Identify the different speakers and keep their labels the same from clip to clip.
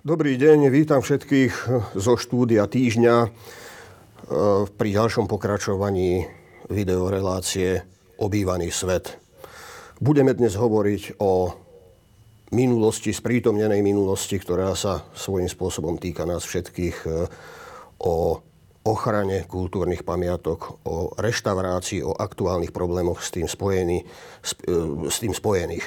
Speaker 1: Dobrý deň, vítam všetkých zo štúdia týždňa e, pri ďalšom pokračovaní videorelácie Obývaný svet. Budeme dnes hovoriť o minulosti, sprítomnenej minulosti, ktorá sa svojím spôsobom týka nás všetkých, e, o ochrane kultúrnych pamiatok, o reštaurácii, o aktuálnych problémoch s tým, spojený, e, s tým spojených.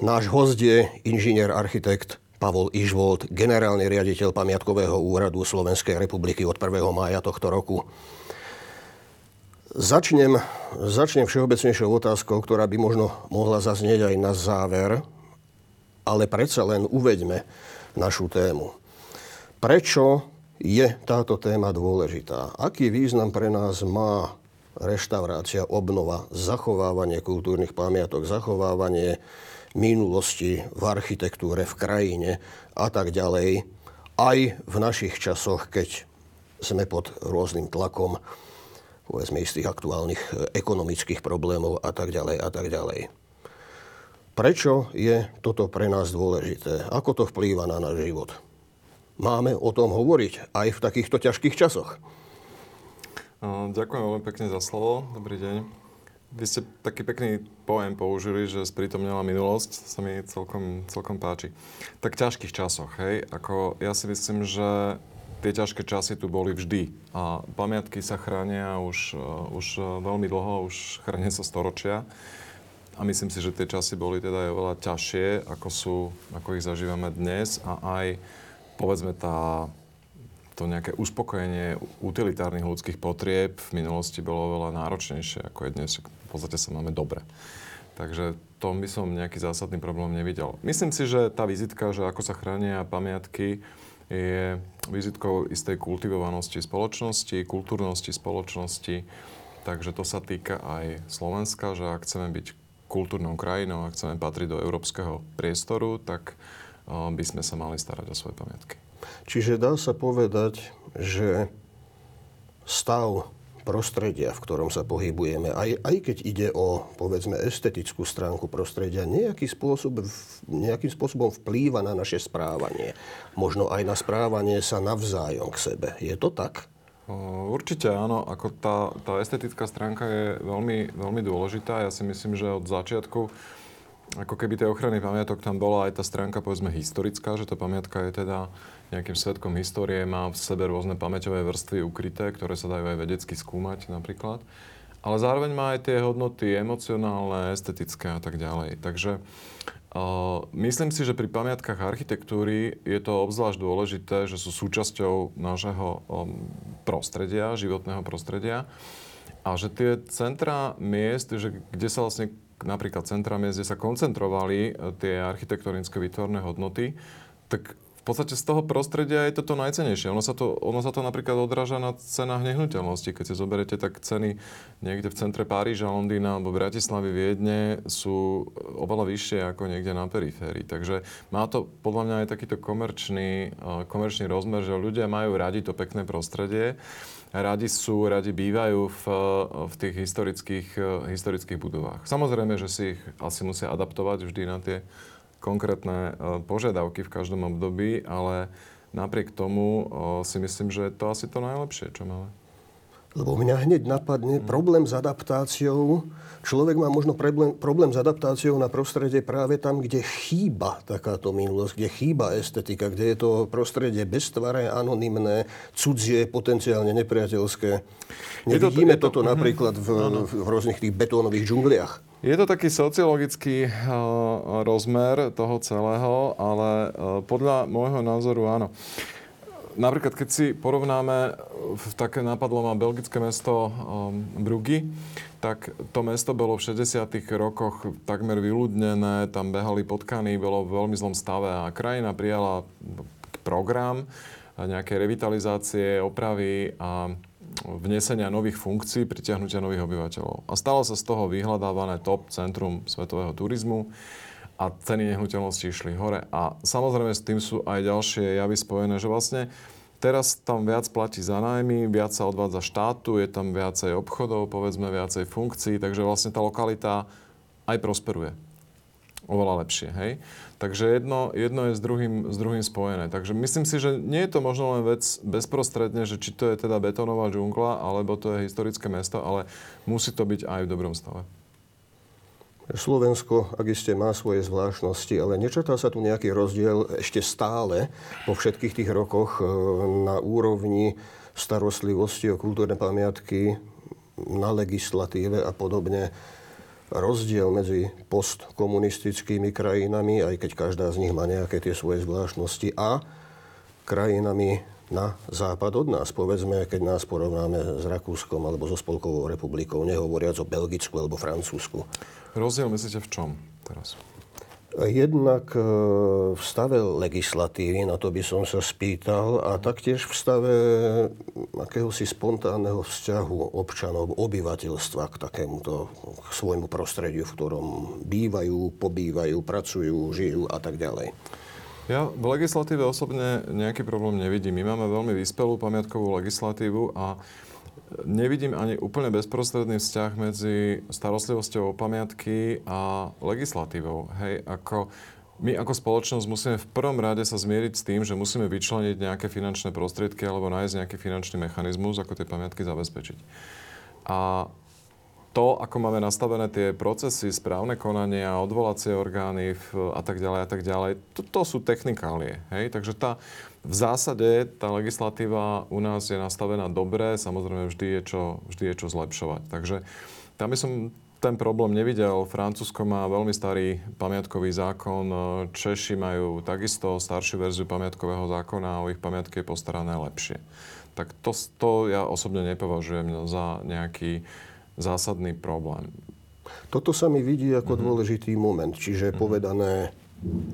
Speaker 1: Náš host je inžinier, architekt Pavol Išvold, generálny riaditeľ Pamiatkového úradu Slovenskej republiky od 1. mája tohto roku. Začnem, začnem všeobecnejšou otázkou, ktorá by možno mohla zaznieť aj na záver, ale predsa len uveďme našu tému. Prečo je táto téma dôležitá? Aký význam pre nás má reštaurácia, obnova, zachovávanie kultúrnych pamiatok, zachovávanie minulosti v architektúre, v krajine a tak ďalej, aj v našich časoch, keď sme pod rôznym tlakom, povedzme istých aktuálnych e, ekonomických problémov a tak ďalej a tak ďalej. Prečo je toto pre nás dôležité? Ako to vplýva na náš život? Máme o tom hovoriť aj v takýchto ťažkých časoch.
Speaker 2: Ďakujem veľmi pekne za slovo. Dobrý deň. Vy ste taký pekný pojem použili, že sprítomnila minulosť, sa mi celkom, celkom páči. Tak ťažkých časoch, hej, ako ja si myslím, že tie ťažké časy tu boli vždy. A pamiatky sa chránia už, uh, už uh, veľmi dlho, už chránia sa storočia. A myslím si, že tie časy boli teda aj oveľa ťažšie, ako sú, ako ich zažívame dnes. A aj, povedzme, tá to nejaké uspokojenie utilitárnych ľudských potrieb v minulosti bolo oveľa náročnejšie, ako je dnes. V podstate sa máme dobre. Takže to by som nejaký zásadný problém nevidel. Myslím si, že tá vizitka, že ako sa chránia pamiatky, je vizitkou istej kultivovanosti spoločnosti, kultúrnosti spoločnosti. Takže to sa týka aj Slovenska, že ak chceme byť kultúrnou krajinou, ak chceme patriť do európskeho priestoru, tak eh, by sme sa mali starať o svoje pamiatky.
Speaker 1: Čiže dá sa povedať, že stav prostredia, v ktorom sa pohybujeme, aj, aj keď ide o, povedzme, estetickú stránku prostredia, nejaký spôsob, nejakým spôsobom vplýva na naše správanie. Možno aj na správanie sa navzájom k sebe. Je to tak?
Speaker 2: Určite áno. Ako tá, tá estetická stránka je veľmi, veľmi dôležitá. Ja si myslím, že od začiatku ako keby tej ochrany pamiatok tam bola aj tá stránka povedzme historická, že tá pamiatka je teda nejakým svetkom histórie, má v sebe rôzne pamäťové vrstvy ukryté, ktoré sa dajú aj vedecky skúmať napríklad. Ale zároveň má aj tie hodnoty emocionálne, estetické a tak ďalej. Takže uh, myslím si, že pri pamiatkách architektúry je to obzvlášť dôležité, že sú súčasťou nášho um, prostredia, životného prostredia. A že tie centra miest, že kde sa vlastne napríklad centra miest, kde sa koncentrovali tie architektonické výtvorné hodnoty, tak v podstate z toho prostredia je toto najcenejšie. Ono sa to, ono sa to napríklad odráža na cenách nehnuteľnosti. Keď si zoberiete, tak ceny niekde v centre Paríža, Londýna alebo Bratislavy, Viedne sú oveľa vyššie ako niekde na periférii. Takže má to podľa mňa aj takýto komerčný, eh, komerčný rozmer, že ľudia majú radi to pekné prostredie radi sú, radi bývajú v, v tých historických, eh, historických budovách. Samozrejme, že si ich asi musia adaptovať vždy na tie konkrétne e, požiadavky v každom období, ale napriek tomu e, si myslím, že je to asi to najlepšie, čo máme.
Speaker 1: Lebo mňa hneď napadne hmm. problém s adaptáciou. Človek má možno problém, problém s adaptáciou na prostredie práve tam, kde chýba takáto minulosť, kde chýba estetika, kde je to prostredie beztvaré, anonymné, cudzie, potenciálne nepriateľské. Nevidíme to, to, toto mhm. napríklad v, v rôznych tých betónových džungliach.
Speaker 2: Je to taký sociologický uh, rozmer toho celého, ale uh, podľa môjho názoru áno. Napríklad, keď si porovnáme, také napadlo ma belgické mesto Brugy, tak to mesto bolo v 60. rokoch takmer vyľudnené, tam behali potkany, bolo v veľmi zlom stave a krajina prijala program nejaké revitalizácie, opravy a vnesenia nových funkcií, pritiahnutia nových obyvateľov. A stalo sa z toho vyhľadávané top centrum svetového turizmu a ceny nehnuteľností išli hore. A samozrejme s tým sú aj ďalšie javy spojené, že vlastne teraz tam viac platí za nájmy, viac sa odvádza štátu, je tam viacej obchodov, povedzme viacej funkcií, takže vlastne tá lokalita aj prosperuje. Oveľa lepšie, hej? Takže jedno, jedno je s druhým, s druhým spojené. Takže myslím si, že nie je to možno len vec bezprostredne, že či to je teda betónová džungla, alebo to je historické mesto, ale musí to byť aj v dobrom stave.
Speaker 1: Slovensko, ak iste má svoje zvláštnosti, ale nečrtá sa tu nejaký rozdiel ešte stále po všetkých tých rokoch e, na úrovni starostlivosti o kultúrne pamiatky, na legislatíve a podobne rozdiel medzi postkomunistickými krajinami, aj keď každá z nich má nejaké tie svoje zvláštnosti, a krajinami na západ od nás. Povedzme, keď nás porovnáme s Rakúskom alebo so Spolkovou republikou, nehovoriac o Belgicku alebo Francúzsku.
Speaker 2: Rozdiel myslíte v čom teraz?
Speaker 1: Jednak e, v stave legislatívy, na to by som sa spýtal, a taktiež v stave akéhosi spontánneho vzťahu občanov, obyvateľstva k takémuto k svojmu prostrediu, v ktorom bývajú, pobývajú, pracujú, žijú a tak ďalej.
Speaker 2: Ja v legislatíve osobne nejaký problém nevidím. My máme veľmi vyspelú pamiatkovú legislatívu a nevidím ani úplne bezprostredný vzťah medzi starostlivosťou o pamiatky a legislatívou. Hej, ako my ako spoločnosť musíme v prvom rade sa zmieriť s tým, že musíme vyčleniť nejaké finančné prostriedky alebo nájsť nejaký finančný mechanizmus, ako tie pamiatky zabezpečiť. A to, ako máme nastavené tie procesy, správne konania, odvolacie orgány a tak ďalej a tak ďalej, to, to sú technikálie. Hej? Takže tá, v zásade tá legislatíva u nás je nastavená dobre, samozrejme vždy je čo, vždy je čo zlepšovať. Takže tam by som ten problém nevidel. Francúzsko má veľmi starý pamiatkový zákon, Češi majú takisto staršiu verziu pamiatkového zákona a o ich pamiatky je postarané lepšie. Tak to, to ja osobne nepovažujem za nejaký zásadný problém.
Speaker 1: Toto sa mi vidí ako mm-hmm. dôležitý moment. Čiže mm-hmm. povedané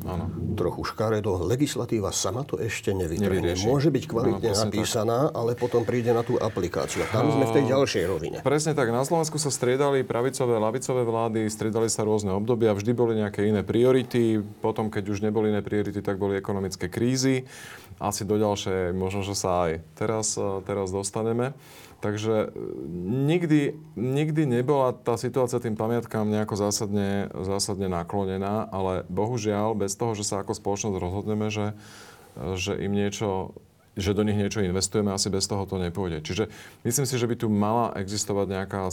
Speaker 1: Áno. trochu škaredo. Legislatíva sama to ešte nevytrhne. Môže byť kvalitne no, napísaná, tak. ale potom príde na tú aplikáciu. Tam sme v tej ďalšej rovine.
Speaker 2: Presne tak. Na Slovensku sa striedali pravicové, lavicové vlády, striedali sa rôzne obdobia, vždy boli nejaké iné priority. Potom, keď už neboli iné priority, tak boli ekonomické krízy. Asi do ďalšej, možno, že sa aj teraz, teraz dostaneme. Takže e, nikdy, nikdy nebola tá situácia tým pamiatkám nejako zásadne, zásadne naklonená, ale bohužiaľ bez toho, že sa ako spoločnosť rozhodneme, že, že im niečo že do nich niečo investujeme, asi bez toho to nepôjde. Čiže myslím si, že by tu mala existovať nejaká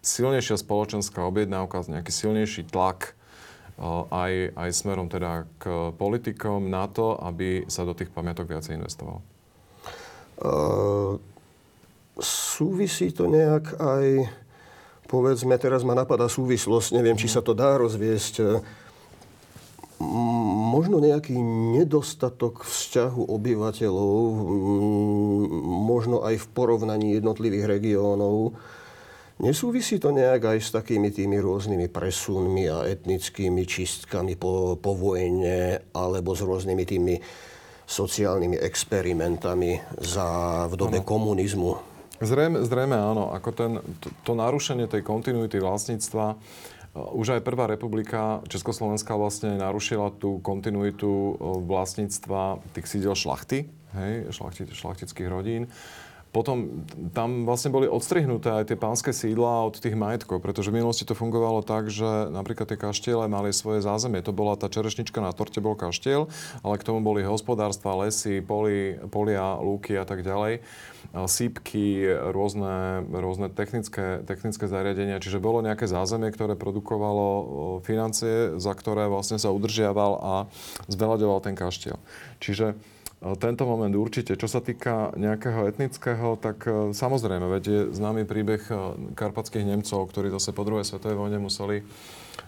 Speaker 2: silnejšia spoločenská objednávka, nejaký silnejší tlak e, aj, aj smerom teda k politikom na to, aby sa do tých pamiatok viacej investovalo. Uh
Speaker 1: súvisí to nejak aj, povedzme, teraz ma napadá súvislosť, neviem, či sa to dá rozviesť, možno nejaký nedostatok vzťahu obyvateľov, možno aj v porovnaní jednotlivých regiónov. Nesúvisí to nejak aj s takými tými rôznymi presunmi a etnickými čistkami po, po vojne alebo s rôznymi tými sociálnymi experimentami za, v dobe ano. komunizmu?
Speaker 2: Zrejme, zrejme áno. Ako ten, to, to narušenie tej kontinuity vlastníctva, uh, už aj Prvá republika Československá vlastne narušila tú kontinuitu uh, vlastníctva tých sídel šlachty, hej, šlachti, šlachtických rodín. Potom tam vlastne boli odstrihnuté aj tie pánske sídla od tých majetkov, pretože v minulosti to fungovalo tak, že napríklad tie kaštiele mali svoje zázemie. To bola tá čerešnička na torte, bol kaštiel, ale k tomu boli hospodárstva, lesy, poli, polia, lúky a tak ďalej sípky, rôzne, rôzne technické, technické zariadenia. Čiže bolo nejaké zázemie, ktoré produkovalo financie, za ktoré vlastne sa udržiaval a zveľaďoval ten kaštiel. Čiže tento moment určite. Čo sa týka nejakého etnického, tak e, samozrejme, veď je známy príbeh e, karpatských Nemcov, ktorí zase po druhej svetovej vojne museli,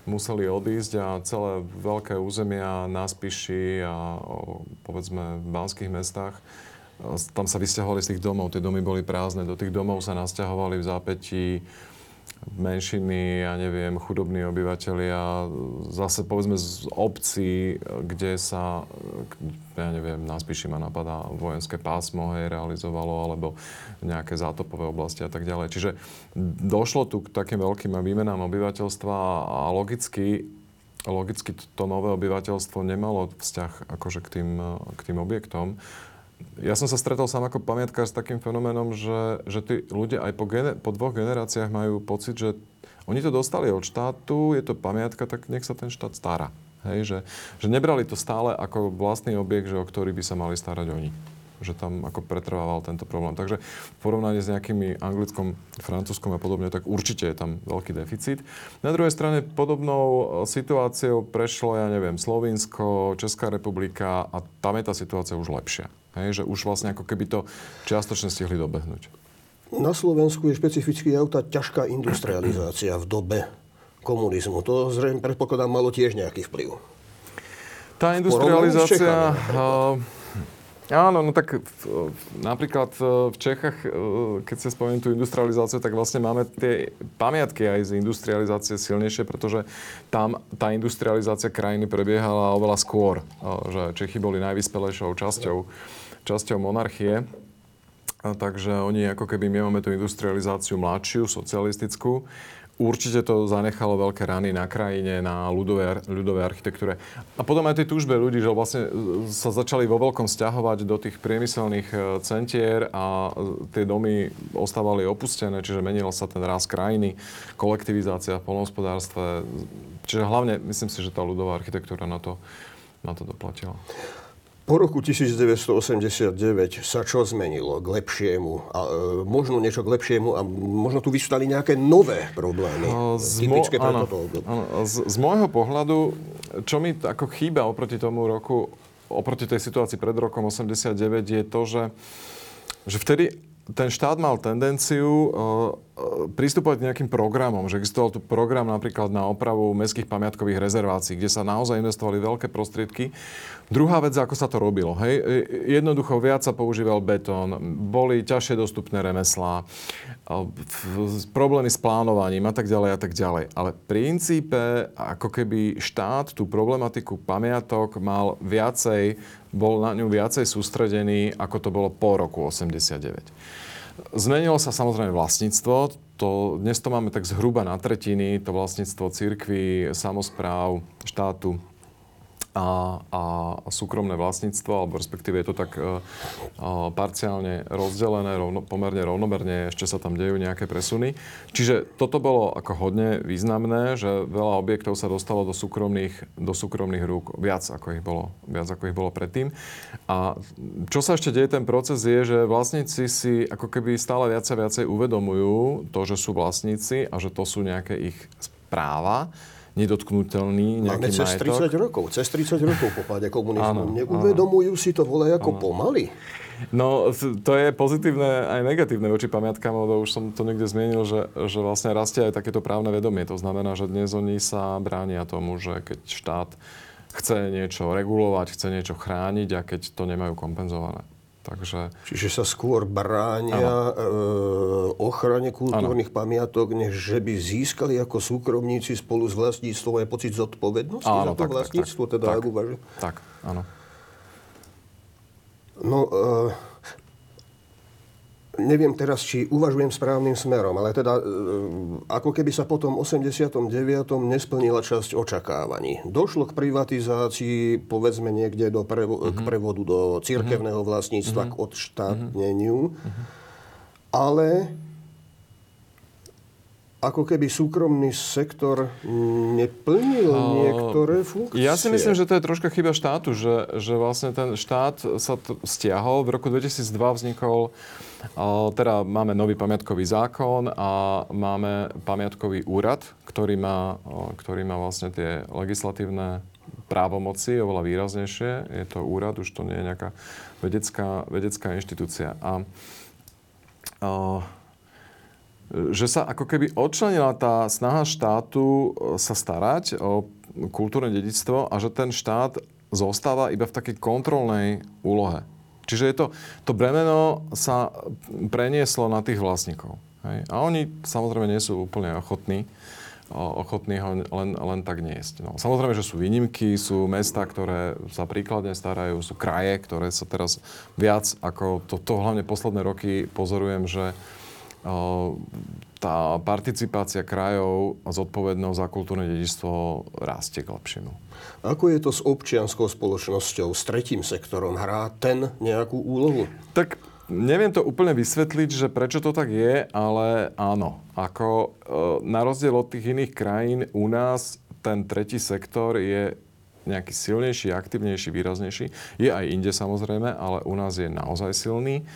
Speaker 2: museli odísť a celé veľké územia na Spiši a povedzme v banských mestách tam sa vysťahovali z tých domov, tie domy boli prázdne, do tých domov sa nasťahovali v zápätí menšiny, ja neviem, chudobní obyvateľia, zase povedzme z obcí, kde sa, ja neviem, na Spíši ma napadá vojenské pásmo, hej, realizovalo, alebo nejaké zátopové oblasti a tak ďalej. Čiže došlo tu k takým veľkým výmenám obyvateľstva a logicky logicky to nové obyvateľstvo nemalo vzťah akože k tým, k tým objektom ja som sa stretol sám ako pamiatkár s takým fenoménom, že, že tí ľudia aj po, gener- po dvoch generáciách majú pocit, že oni to dostali od štátu, je to pamiatka, tak nech sa ten štát stará. Hej, že, že nebrali to stále ako vlastný objekt, že o ktorý by sa mali starať oni že tam ako pretrvával tento problém. Takže v porovnaní s nejakými anglickom, francúzskom a podobne, tak určite je tam veľký deficit. Na druhej strane podobnou e, situáciou prešlo, ja neviem, Slovinsko, Česká republika a tam je tá situácia už lepšia. Hej, že už vlastne ako keby to čiastočne stihli dobehnúť.
Speaker 1: Na Slovensku je špecificky aj tá ťažká industrializácia v dobe komunizmu. To zrejme predpokladám malo tiež nejaký vplyv.
Speaker 2: Tá industrializácia... Áno, no tak napríklad e, v Čechách, e, keď sa spomenú tú industrializáciu, tak vlastne máme tie pamiatky aj z industrializácie silnejšie, pretože tam tá industrializácia krajiny prebiehala oveľa skôr. E, že Čechy boli najvyspelejšou časťou, časťou monarchie. Takže oni ako keby my máme tú industrializáciu mladšiu, socialistickú. Určite to zanechalo veľké rany na krajine, na ľudovej, ľudovej architektúre. A potom aj tej túžbe ľudí, že vlastne e, sa začali vo veľkom stiahovať do tých priemyselných e, centier a e, tie domy ostávali opustené, čiže menil sa ten rast krajiny, kolektivizácia v polnohospodárstve. Čiže hlavne myslím si, že tá ľudová architektúra na to, na to doplatila.
Speaker 1: Po roku 1989 sa čo zmenilo k lepšiemu? A, e, možno niečo k lepšiemu a možno tu vystali nejaké nové problémy.
Speaker 2: Z, mo- áno, áno, z, z môjho pohľadu, čo mi ako chýba oproti tomu roku, oproti tej situácii pred rokom 89 je to, že, že vtedy ten štát mal tendenciu uh, pristupovať k nejakým programom, že existoval tu program napríklad na opravu mestských pamiatkových rezervácií, kde sa naozaj investovali veľké prostriedky. Druhá vec, ako sa to robilo. Hej, e, jednoducho viac sa používal betón, boli ťažšie dostupné remeslá, uh, problémy s plánovaním a tak ďalej a tak ďalej. Ale v princípe, ako keby štát tú problematiku pamiatok mal viacej bol na ňu viacej sústredený, ako to bolo po roku 89. Zmenilo sa samozrejme vlastníctvo. To, dnes to máme tak zhruba na tretiny, to vlastníctvo církvy, samozpráv, štátu a, a súkromné vlastníctvo, alebo respektíve je to tak uh, uh, parciálne rozdelené, rovno, pomerne rovnomerne, ešte sa tam dejú nejaké presuny. Čiže toto bolo ako hodne významné, že veľa objektov sa dostalo do súkromných, do súkromných rúk, viac ako ich bolo, viac ako ich bolo predtým. A čo sa ešte deje, ten proces je, že vlastníci si ako keby stále viac a viacej uvedomujú to, že sú vlastníci a že to sú nejaké ich práva nedotknutelný nejaký Máme
Speaker 1: cez
Speaker 2: majetok.
Speaker 1: 30 rokov, cez 30 rokov po páde komunizmu. Neuvedomujú si to volaj ako áno. pomaly.
Speaker 2: No, to je pozitívne aj negatívne voči pamiatkám, lebo už som to niekde zmienil, že, že vlastne rastie aj takéto právne vedomie. To znamená, že dnes oni sa bránia tomu, že keď štát chce niečo regulovať, chce niečo chrániť a keď to nemajú kompenzované. Takže...
Speaker 1: Čiže sa skôr bránia e, ochrane kultúrnych ano. pamiatok, než že by získali ako súkromníci spolu s vlastníctvom aj pocit zodpovednosti ano, za to tak, vlastníctvo,
Speaker 2: tak,
Speaker 1: teda
Speaker 2: tak,
Speaker 1: ak uvažujem.
Speaker 2: Tak, áno.
Speaker 1: No, e, neviem teraz, či uvažujem správnym smerom, ale teda e, ako keby sa potom 89. nesplnila časť očakávaní. Došlo k privatizácii, povedzme niekde do prevo- uh-huh. k mhm. prevodu do cirkevného mhm. vlastníctva, uh-huh. k odštátneniu, uh-huh. ale ako keby súkromný sektor neplnil niektoré funkcie.
Speaker 2: Ja si myslím, že to je troška chyba štátu, že, že vlastne ten štát sa t- stiahol. V roku 2002 vznikol, teda máme nový pamiatkový zákon a máme pamiatkový úrad, ktorý má, ktorý má vlastne tie legislatívne právomoci oveľa výraznejšie. Je to úrad, už to nie je nejaká vedecká, vedecká inštitúcia. A, a že sa ako keby odčlenila tá snaha štátu sa starať o kultúrne dedictvo a že ten štát zostáva iba v takej kontrolnej úlohe. Čiže je to, to bremeno sa prenieslo na tých vlastníkov. Hej? A oni samozrejme nie sú úplne ochotní, ochotní ho len, len tak niesť. No, samozrejme, že sú výnimky, sú mesta, ktoré sa príkladne starajú, sú kraje, ktoré sa teraz viac ako to, to hlavne posledné roky pozorujem, že tá participácia krajov a zodpovednosť za kultúrne dedičstvo rastie k lepšiemu.
Speaker 1: Ako je to s občianskou spoločnosťou, s tretím sektorom? Hrá ten nejakú úlohu?
Speaker 2: Tak neviem to úplne vysvetliť, že prečo to tak je, ale áno. Ako e, na rozdiel od tých iných krajín, u nás ten tretí sektor je nejaký silnejší, aktivnejší, výraznejší. Je aj inde samozrejme, ale u nás je naozaj silný.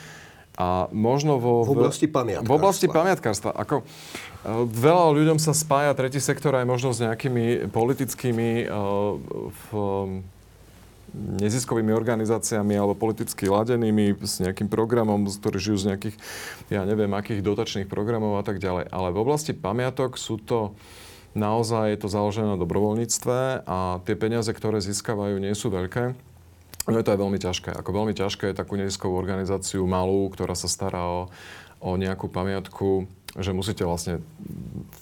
Speaker 2: A možno vo...
Speaker 1: V oblasti pamiatkárstva.
Speaker 2: V oblasti pamiatkárstva. Ako, e, veľa ľuďom sa spája tretí sektor aj možno s nejakými politickými uh, v, neziskovými organizáciami alebo politicky ladenými s nejakým programom, ktorí žijú z nejakých, ja neviem, akých dotačných programov a tak ďalej. Ale v oblasti pamiatok sú to naozaj je to založené na dobrovoľníctve a tie peniaze, ktoré získavajú, nie sú veľké. No je to aj veľmi ťažké. Ako veľmi ťažké je takú neziskovú organizáciu malú, ktorá sa stará o, o nejakú pamiatku, že musíte vlastne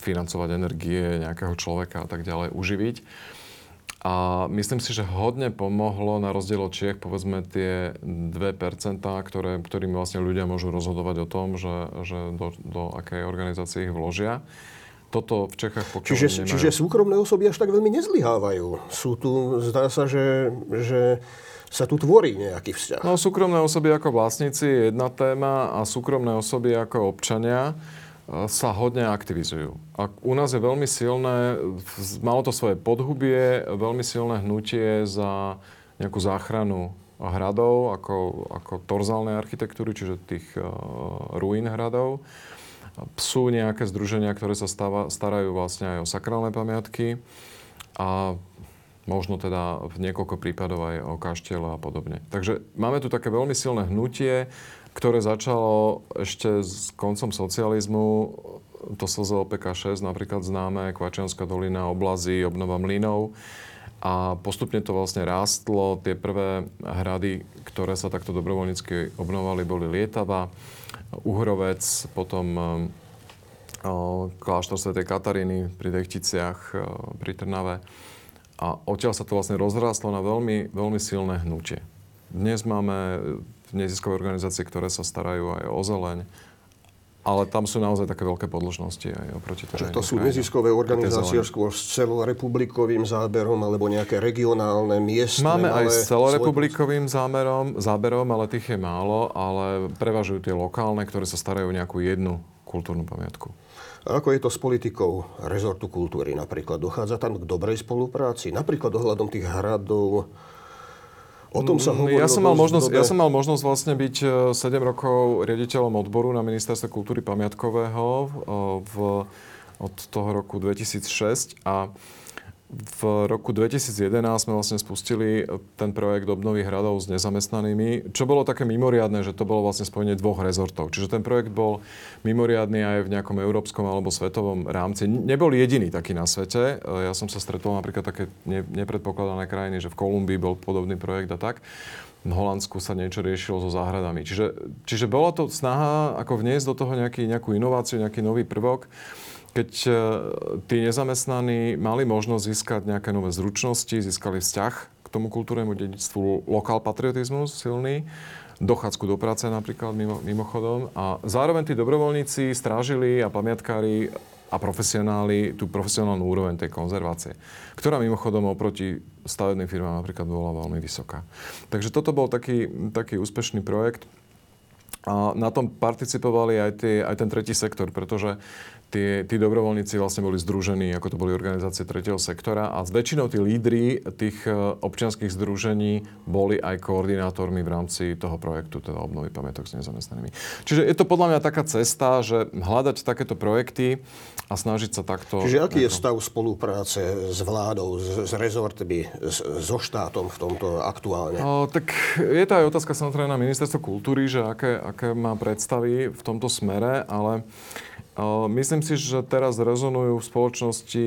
Speaker 2: financovať energie nejakého človeka a tak ďalej, uživiť. A myslím si, že hodne pomohlo na rozdiel od Čiech, povedzme tie 2%, ktoré, ktorými vlastne ľudia môžu rozhodovať o tom, že, že do, do akej organizácie ich vložia. Toto v Čechách pokiaľ
Speaker 1: čiže,
Speaker 2: nemajú.
Speaker 1: čiže súkromné osoby až tak veľmi nezlyhávajú. Sú tu, zdá sa, že, že sa tu tvorí nejaký vzťah.
Speaker 2: No súkromné osoby ako vlastníci je jedna téma a súkromné osoby ako občania sa hodne aktivizujú. A u nás je veľmi silné, malo to svoje podhubie, veľmi silné hnutie za nejakú záchranu hradov, ako, ako torzálnej architektúry, čiže tých uh, ruín hradov. Sú nejaké združenia, ktoré sa stáva, starajú vlastne aj o sakrálne pamiatky a možno teda v niekoľko prípadov aj o kaštiele a podobne. Takže máme tu také veľmi silné hnutie, ktoré začalo ešte s koncom socializmu, to SZLPK 6 napríklad známe, Kvačianská dolina, oblazy, obnova mlynov. A postupne to vlastne rástlo. Tie prvé hrady, ktoré sa takto dobrovoľnícky obnovali, boli Lietava, Uhrovec, potom kláštor Sv. Kataríny pri Dechticiach, pri Trnave. A odtiaľ sa to vlastne rozrástlo na veľmi, veľmi silné hnutie. Dnes máme neziskové organizácie, ktoré sa starajú aj o zeleň, ale tam sú naozaj také veľké podložnosti aj oproti
Speaker 1: Čiže to sú neziskové organizácie skôr s celorepublikovým záberom alebo nejaké regionálne, miestne?
Speaker 2: Máme aj s celorepublikovým zámerom, záberom, ale tých je málo, ale prevažujú tie lokálne, ktoré sa starajú o nejakú jednu kultúrnu pamiatku.
Speaker 1: A ako je to s politikou rezortu kultúry napríklad? Dochádza tam k dobrej spolupráci? Napríklad ohľadom tých hradov, O tom sa hovorilo
Speaker 2: ja som, mal možnosť, ja som mal možnosť vlastne byť 7 e, rokov riaditeľom odboru na Ministerstve kultúry pamiatkového e, v, od toho roku 2006 a v roku 2011 sme vlastne spustili ten projekt obnovy hradov s nezamestnanými, čo bolo také mimoriadne, že to bolo vlastne spojenie dvoch rezortov. Čiže ten projekt bol mimoriadný aj v nejakom európskom alebo svetovom rámci. Nebol jediný taký na svete. Ja som sa stretol napríklad také nepredpokladané krajiny, že v Kolumbii bol podobný projekt a tak. V Holandsku sa niečo riešilo so záhradami. Čiže, čiže bola to snaha ako vniesť do toho nejaký, nejakú inováciu, nejaký nový prvok keď e, tí nezamestnaní mali možnosť získať nejaké nové zručnosti, získali vzťah k tomu kultúrnemu dedictvu, lokál patriotizmus silný, dochádzku do práce napríklad mimo, mimochodom. A zároveň tí dobrovoľníci strážili a pamiatkári a profesionáli tú profesionálnu úroveň tej konzervácie, ktorá mimochodom oproti stavebným firmám napríklad bola veľmi vysoká. Takže toto bol taký, taký úspešný projekt. A na tom participovali aj, tie, aj ten tretí sektor, pretože tí, tí dobrovoľníci vlastne boli združení, ako to boli organizácie tretieho sektora a s väčšinou tí lídry tých e, občianských združení boli aj koordinátormi v rámci toho projektu, teda obnovy pamiatok s nezamestnanými. Čiže je to podľa mňa taká cesta, že hľadať takéto projekty a snažiť sa takto...
Speaker 1: Čiže aký je stav spolupráce s vládou, s, s rezortmi, s, so štátom v tomto aktuálne?
Speaker 2: O, tak je to aj otázka samozrejme na ministerstvo kultúry, že aké, aké má predstavy v tomto smere, ale Myslím si, že teraz rezonujú v spoločnosti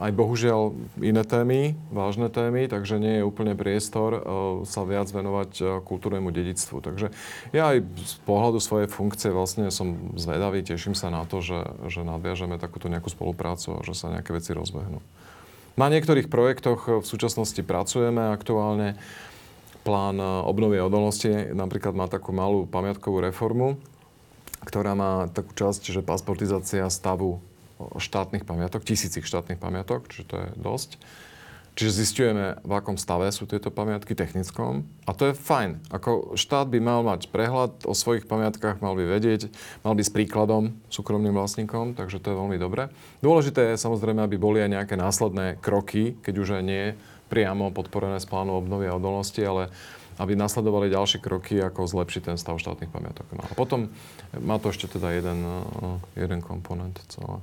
Speaker 2: aj bohužiaľ iné témy, vážne témy, takže nie je úplne priestor sa viac venovať kultúrnemu dedictvu. Takže ja aj z pohľadu svojej funkcie vlastne som zvedavý, teším sa na to, že, že nadviažeme takúto nejakú spoluprácu a že sa nejaké veci rozbehnú. Na niektorých projektoch v súčasnosti pracujeme aktuálne. Plán obnovy odolnosti napríklad má takú malú pamiatkovú reformu, ktorá má takú časť, že pasportizácia stavu štátnych pamiatok, tisícich štátnych pamiatok, čiže to je dosť. Čiže zistujeme, v akom stave sú tieto pamiatky technickom. A to je fajn. Ako štát by mal mať prehľad o svojich pamiatkách, mal by vedieť, mal by s príkladom súkromným vlastníkom, takže to je veľmi dobré. Dôležité je samozrejme, aby boli aj nejaké následné kroky, keď už aj nie priamo podporené z plánu obnovy a odolnosti, ale aby nasledovali ďalšie kroky, ako zlepšiť ten stav štátnych pamiatok. No a potom má to ešte teda jeden, jeden komponent celé.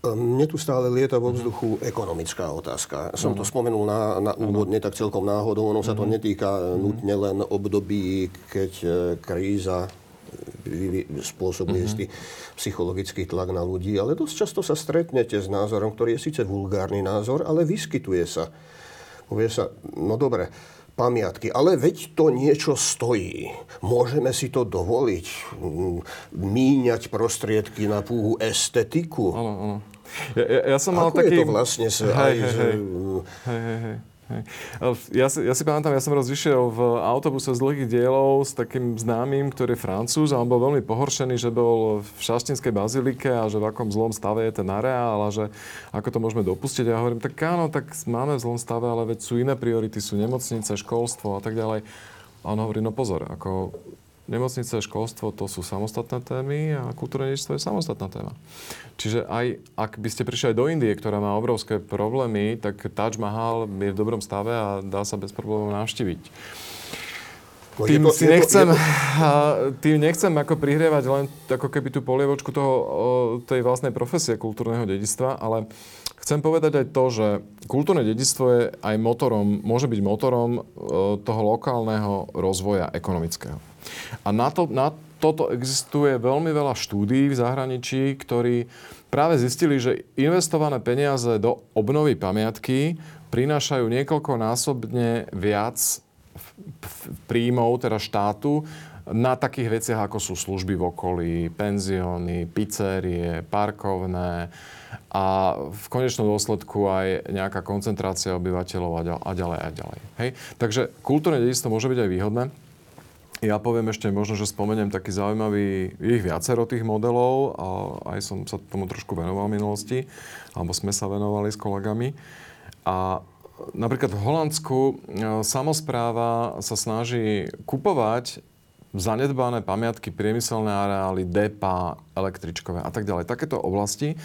Speaker 1: Mne tu stále lieta vo vzduchu ekonomická otázka. Som to spomenul na, na úvod, nie tak celkom náhodou. Ono sa to netýka nutne len období, keď e, kríza spôsobuje istý psychologický tlak na ľudí, ale dosť často sa stretnete s názorom, ktorý je síce vulgárny názor, ale vyskytuje sa. Povie sa, no dobre, pamiatky. Ale veď to niečo stojí. Môžeme si to dovoliť. Míňať prostriedky na púhu estetiku.
Speaker 2: Áno, áno. Ja, ja, ja som
Speaker 1: mal
Speaker 2: Ako taký...
Speaker 1: je to vlastne sa hej, aj, hej, že...
Speaker 2: hej, hej, hej. Ja si, ja si pamätám, ja som raz vyšiel v autobuse z dlhých dielov s takým známym, ktorý je francúz a on bol veľmi pohoršený, že bol v Šaštinskej bazilike a že v akom zlom stave je ten areál a že ako to môžeme dopustiť. Ja hovorím, tak áno, tak máme v zlom stave, ale veď sú iné priority, sú nemocnice, školstvo a tak ďalej. A on hovorí, no pozor, ako Nemocnice, školstvo to sú samostatné témy a kultúrne dedičstvo je samostatná téma. Čiže aj ak by ste prišli aj do Indie, ktorá má obrovské problémy, tak Taj Mahal je v dobrom stave a dá sa bez problémov navštíviť. No, tým to, si nechcem, to, tým nechcem ako prihrievať len ako keby tú polievočku toho, tej vlastnej profesie kultúrneho dedistva, ale chcem povedať aj to, že kultúrne dedictvo je aj motorom, môže byť motorom toho lokálneho rozvoja ekonomického. A na, to, na toto existuje veľmi veľa štúdií v zahraničí, ktorí práve zistili, že investované peniaze do obnovy pamiatky prinášajú niekoľkonásobne viac príjmov, teda štátu, na takých veciach, ako sú služby v okolí, penzióny, pizzerie, parkovné a v konečnom dôsledku aj nejaká koncentrácia obyvateľov a ďalej a ďalej. Hej? Takže kultúrne dedičstvo môže byť aj výhodné. Ja poviem ešte možno, že spomeniem taký zaujímavý, ich viacero tých modelov a aj som sa tomu trošku venoval v minulosti, alebo sme sa venovali s kolegami. A napríklad v Holandsku e, samozpráva sa snaží kupovať zanedbané pamiatky, priemyselné areály, depa, električkové a tak ďalej. Takéto oblasti,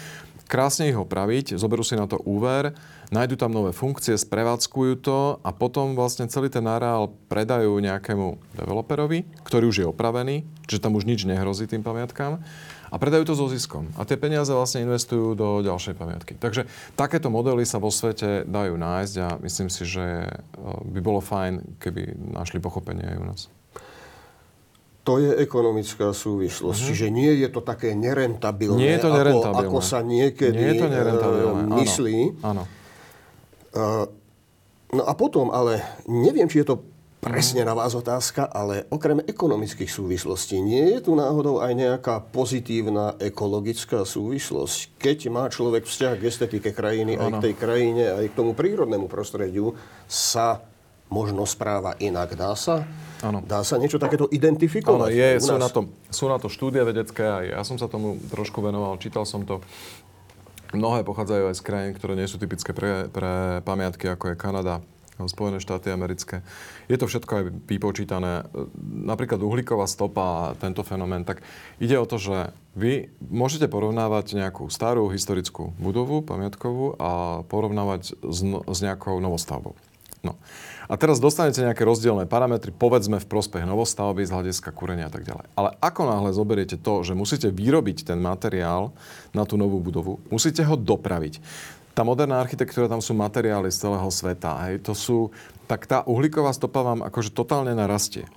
Speaker 2: krásne ich opraviť, zoberú si na to úver, nájdu tam nové funkcie, sprevádzkujú to a potom vlastne celý ten areál predajú nejakému developerovi, ktorý už je opravený, čiže tam už nič nehrozí tým pamiatkám a predajú to so ziskom. A tie peniaze vlastne investujú do ďalšej pamiatky. Takže takéto modely sa vo svete dajú nájsť a myslím si, že eh, by bolo fajn, keby našli pochopenie aj u nás.
Speaker 1: To je ekonomická súvislosť. Uh-huh. Čiže nie je to také nerentabilné,
Speaker 2: nie je to nerentabilné.
Speaker 1: Ako, ako sa niekedy nie je to nerentabilné. myslí.
Speaker 2: Áno.
Speaker 1: No a potom, ale neviem, či je to presne na vás otázka, ale okrem ekonomických súvislostí, nie je tu náhodou aj nejaká pozitívna ekologická súvislosť? Keď má človek vzťah k estetike krajiny, ano. aj k tej krajine, aj k tomu prírodnému prostrediu, sa možno správa inak. Dá sa?
Speaker 2: Ano.
Speaker 1: Dá sa niečo takéto identifikovať?
Speaker 2: Áno, je, sú, na to, sú na to štúdie vedecké a ja som sa tomu trošku venoval, čítal som to. Mnohé pochádzajú aj z krajín, ktoré nie sú typické pre, pre pamiatky, ako je Kanada, Spojené štáty americké. Je to všetko aj vypočítané. Napríklad uhlíková stopa a tento fenomén. Tak ide o to, že vy môžete porovnávať nejakú starú historickú budovu, pamiatkovú a porovnávať s, no, s nejakou novostavbou. No. A teraz dostanete nejaké rozdielne parametry, povedzme v prospech novostavby z hľadiska kúrenia a tak ďalej. Ale ako náhle zoberiete to, že musíte vyrobiť ten materiál na tú novú budovu, musíte ho dopraviť. Tá moderná architektúra, tam sú materiály z celého sveta. Hej, to sú, tak tá uhlíková stopa vám akože totálne narastie.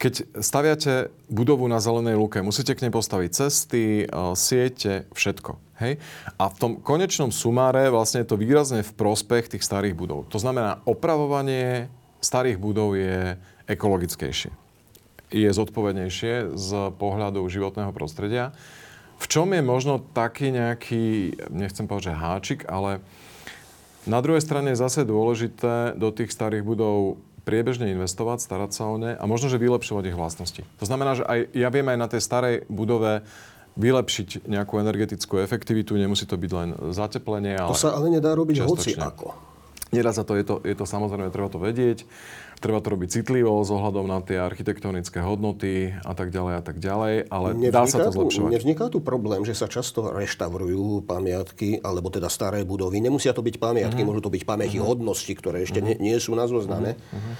Speaker 2: Keď staviate budovu na zelenej lúke, musíte k nej postaviť cesty, e, siete, všetko. Hej? A v tom konečnom sumáre vlastne je to výrazne v prospech tých starých budov. To znamená, opravovanie starých budov je ekologickejšie. Je zodpovednejšie z pohľadu životného prostredia. V čom je možno taký nejaký, nechcem povedať, že háčik, ale na druhej strane je zase dôležité do tých starých budov priebežne investovať, starať sa o ne a možno, že vylepšovať ich vlastnosti. To znamená, že aj ja viem aj na tej starej budove vylepšiť nejakú energetickú efektivitu, nemusí to byť len zateplenie.
Speaker 1: Ale to sa ale nedá robiť hoci ako.
Speaker 2: Nedá sa to, je to, je to samozrejme, treba to vedieť. Treba to robiť citlivo s ohľadom na tie architektonické hodnoty a tak ďalej a tak ďalej, ale nevzniká dá sa to zlepšovať.
Speaker 1: Tu, nevzniká tu problém, že sa často reštaurujú pamiatky, alebo teda staré budovy. Nemusia to byť pamiatky, uh-huh. môžu to byť pamäti uh-huh. hodnosti, ktoré ešte uh-huh. nie, nie sú na zozname. Uh-huh.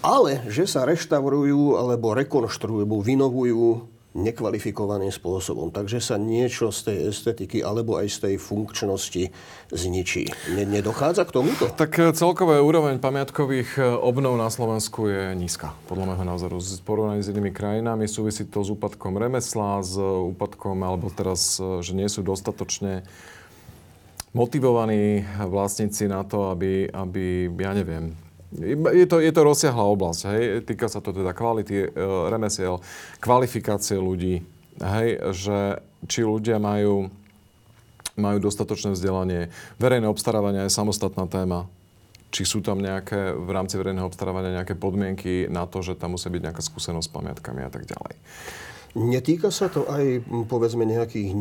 Speaker 1: Ale že sa reštaurujú alebo rekonštruujú, vynovujú nekvalifikovaným spôsobom. Takže sa niečo z tej estetiky alebo aj z tej funkčnosti zničí. Nedochádza k tomuto?
Speaker 2: Tak e, celkové úroveň pamiatkových e, obnov na Slovensku je nízka, podľa môjho názoru. Z porovnaní s inými krajinami súvisí to s úpadkom remesla, s úpadkom, alebo teraz, e, že nie sú dostatočne motivovaní vlastníci na to, aby, aby ja neviem, je to, je to rozsiahla oblasť, hej. Týka sa to teda kvality e, remesiel, kvalifikácie ľudí, hej, že či ľudia majú, majú dostatočné vzdelanie. Verejné obstarávanie je samostatná téma. Či sú tam nejaké, v rámci verejného obstarávania nejaké podmienky na to, že tam musí byť nejaká skúsenosť s pamiatkami a tak ďalej.
Speaker 1: Netýka sa to aj, povedzme, nejakých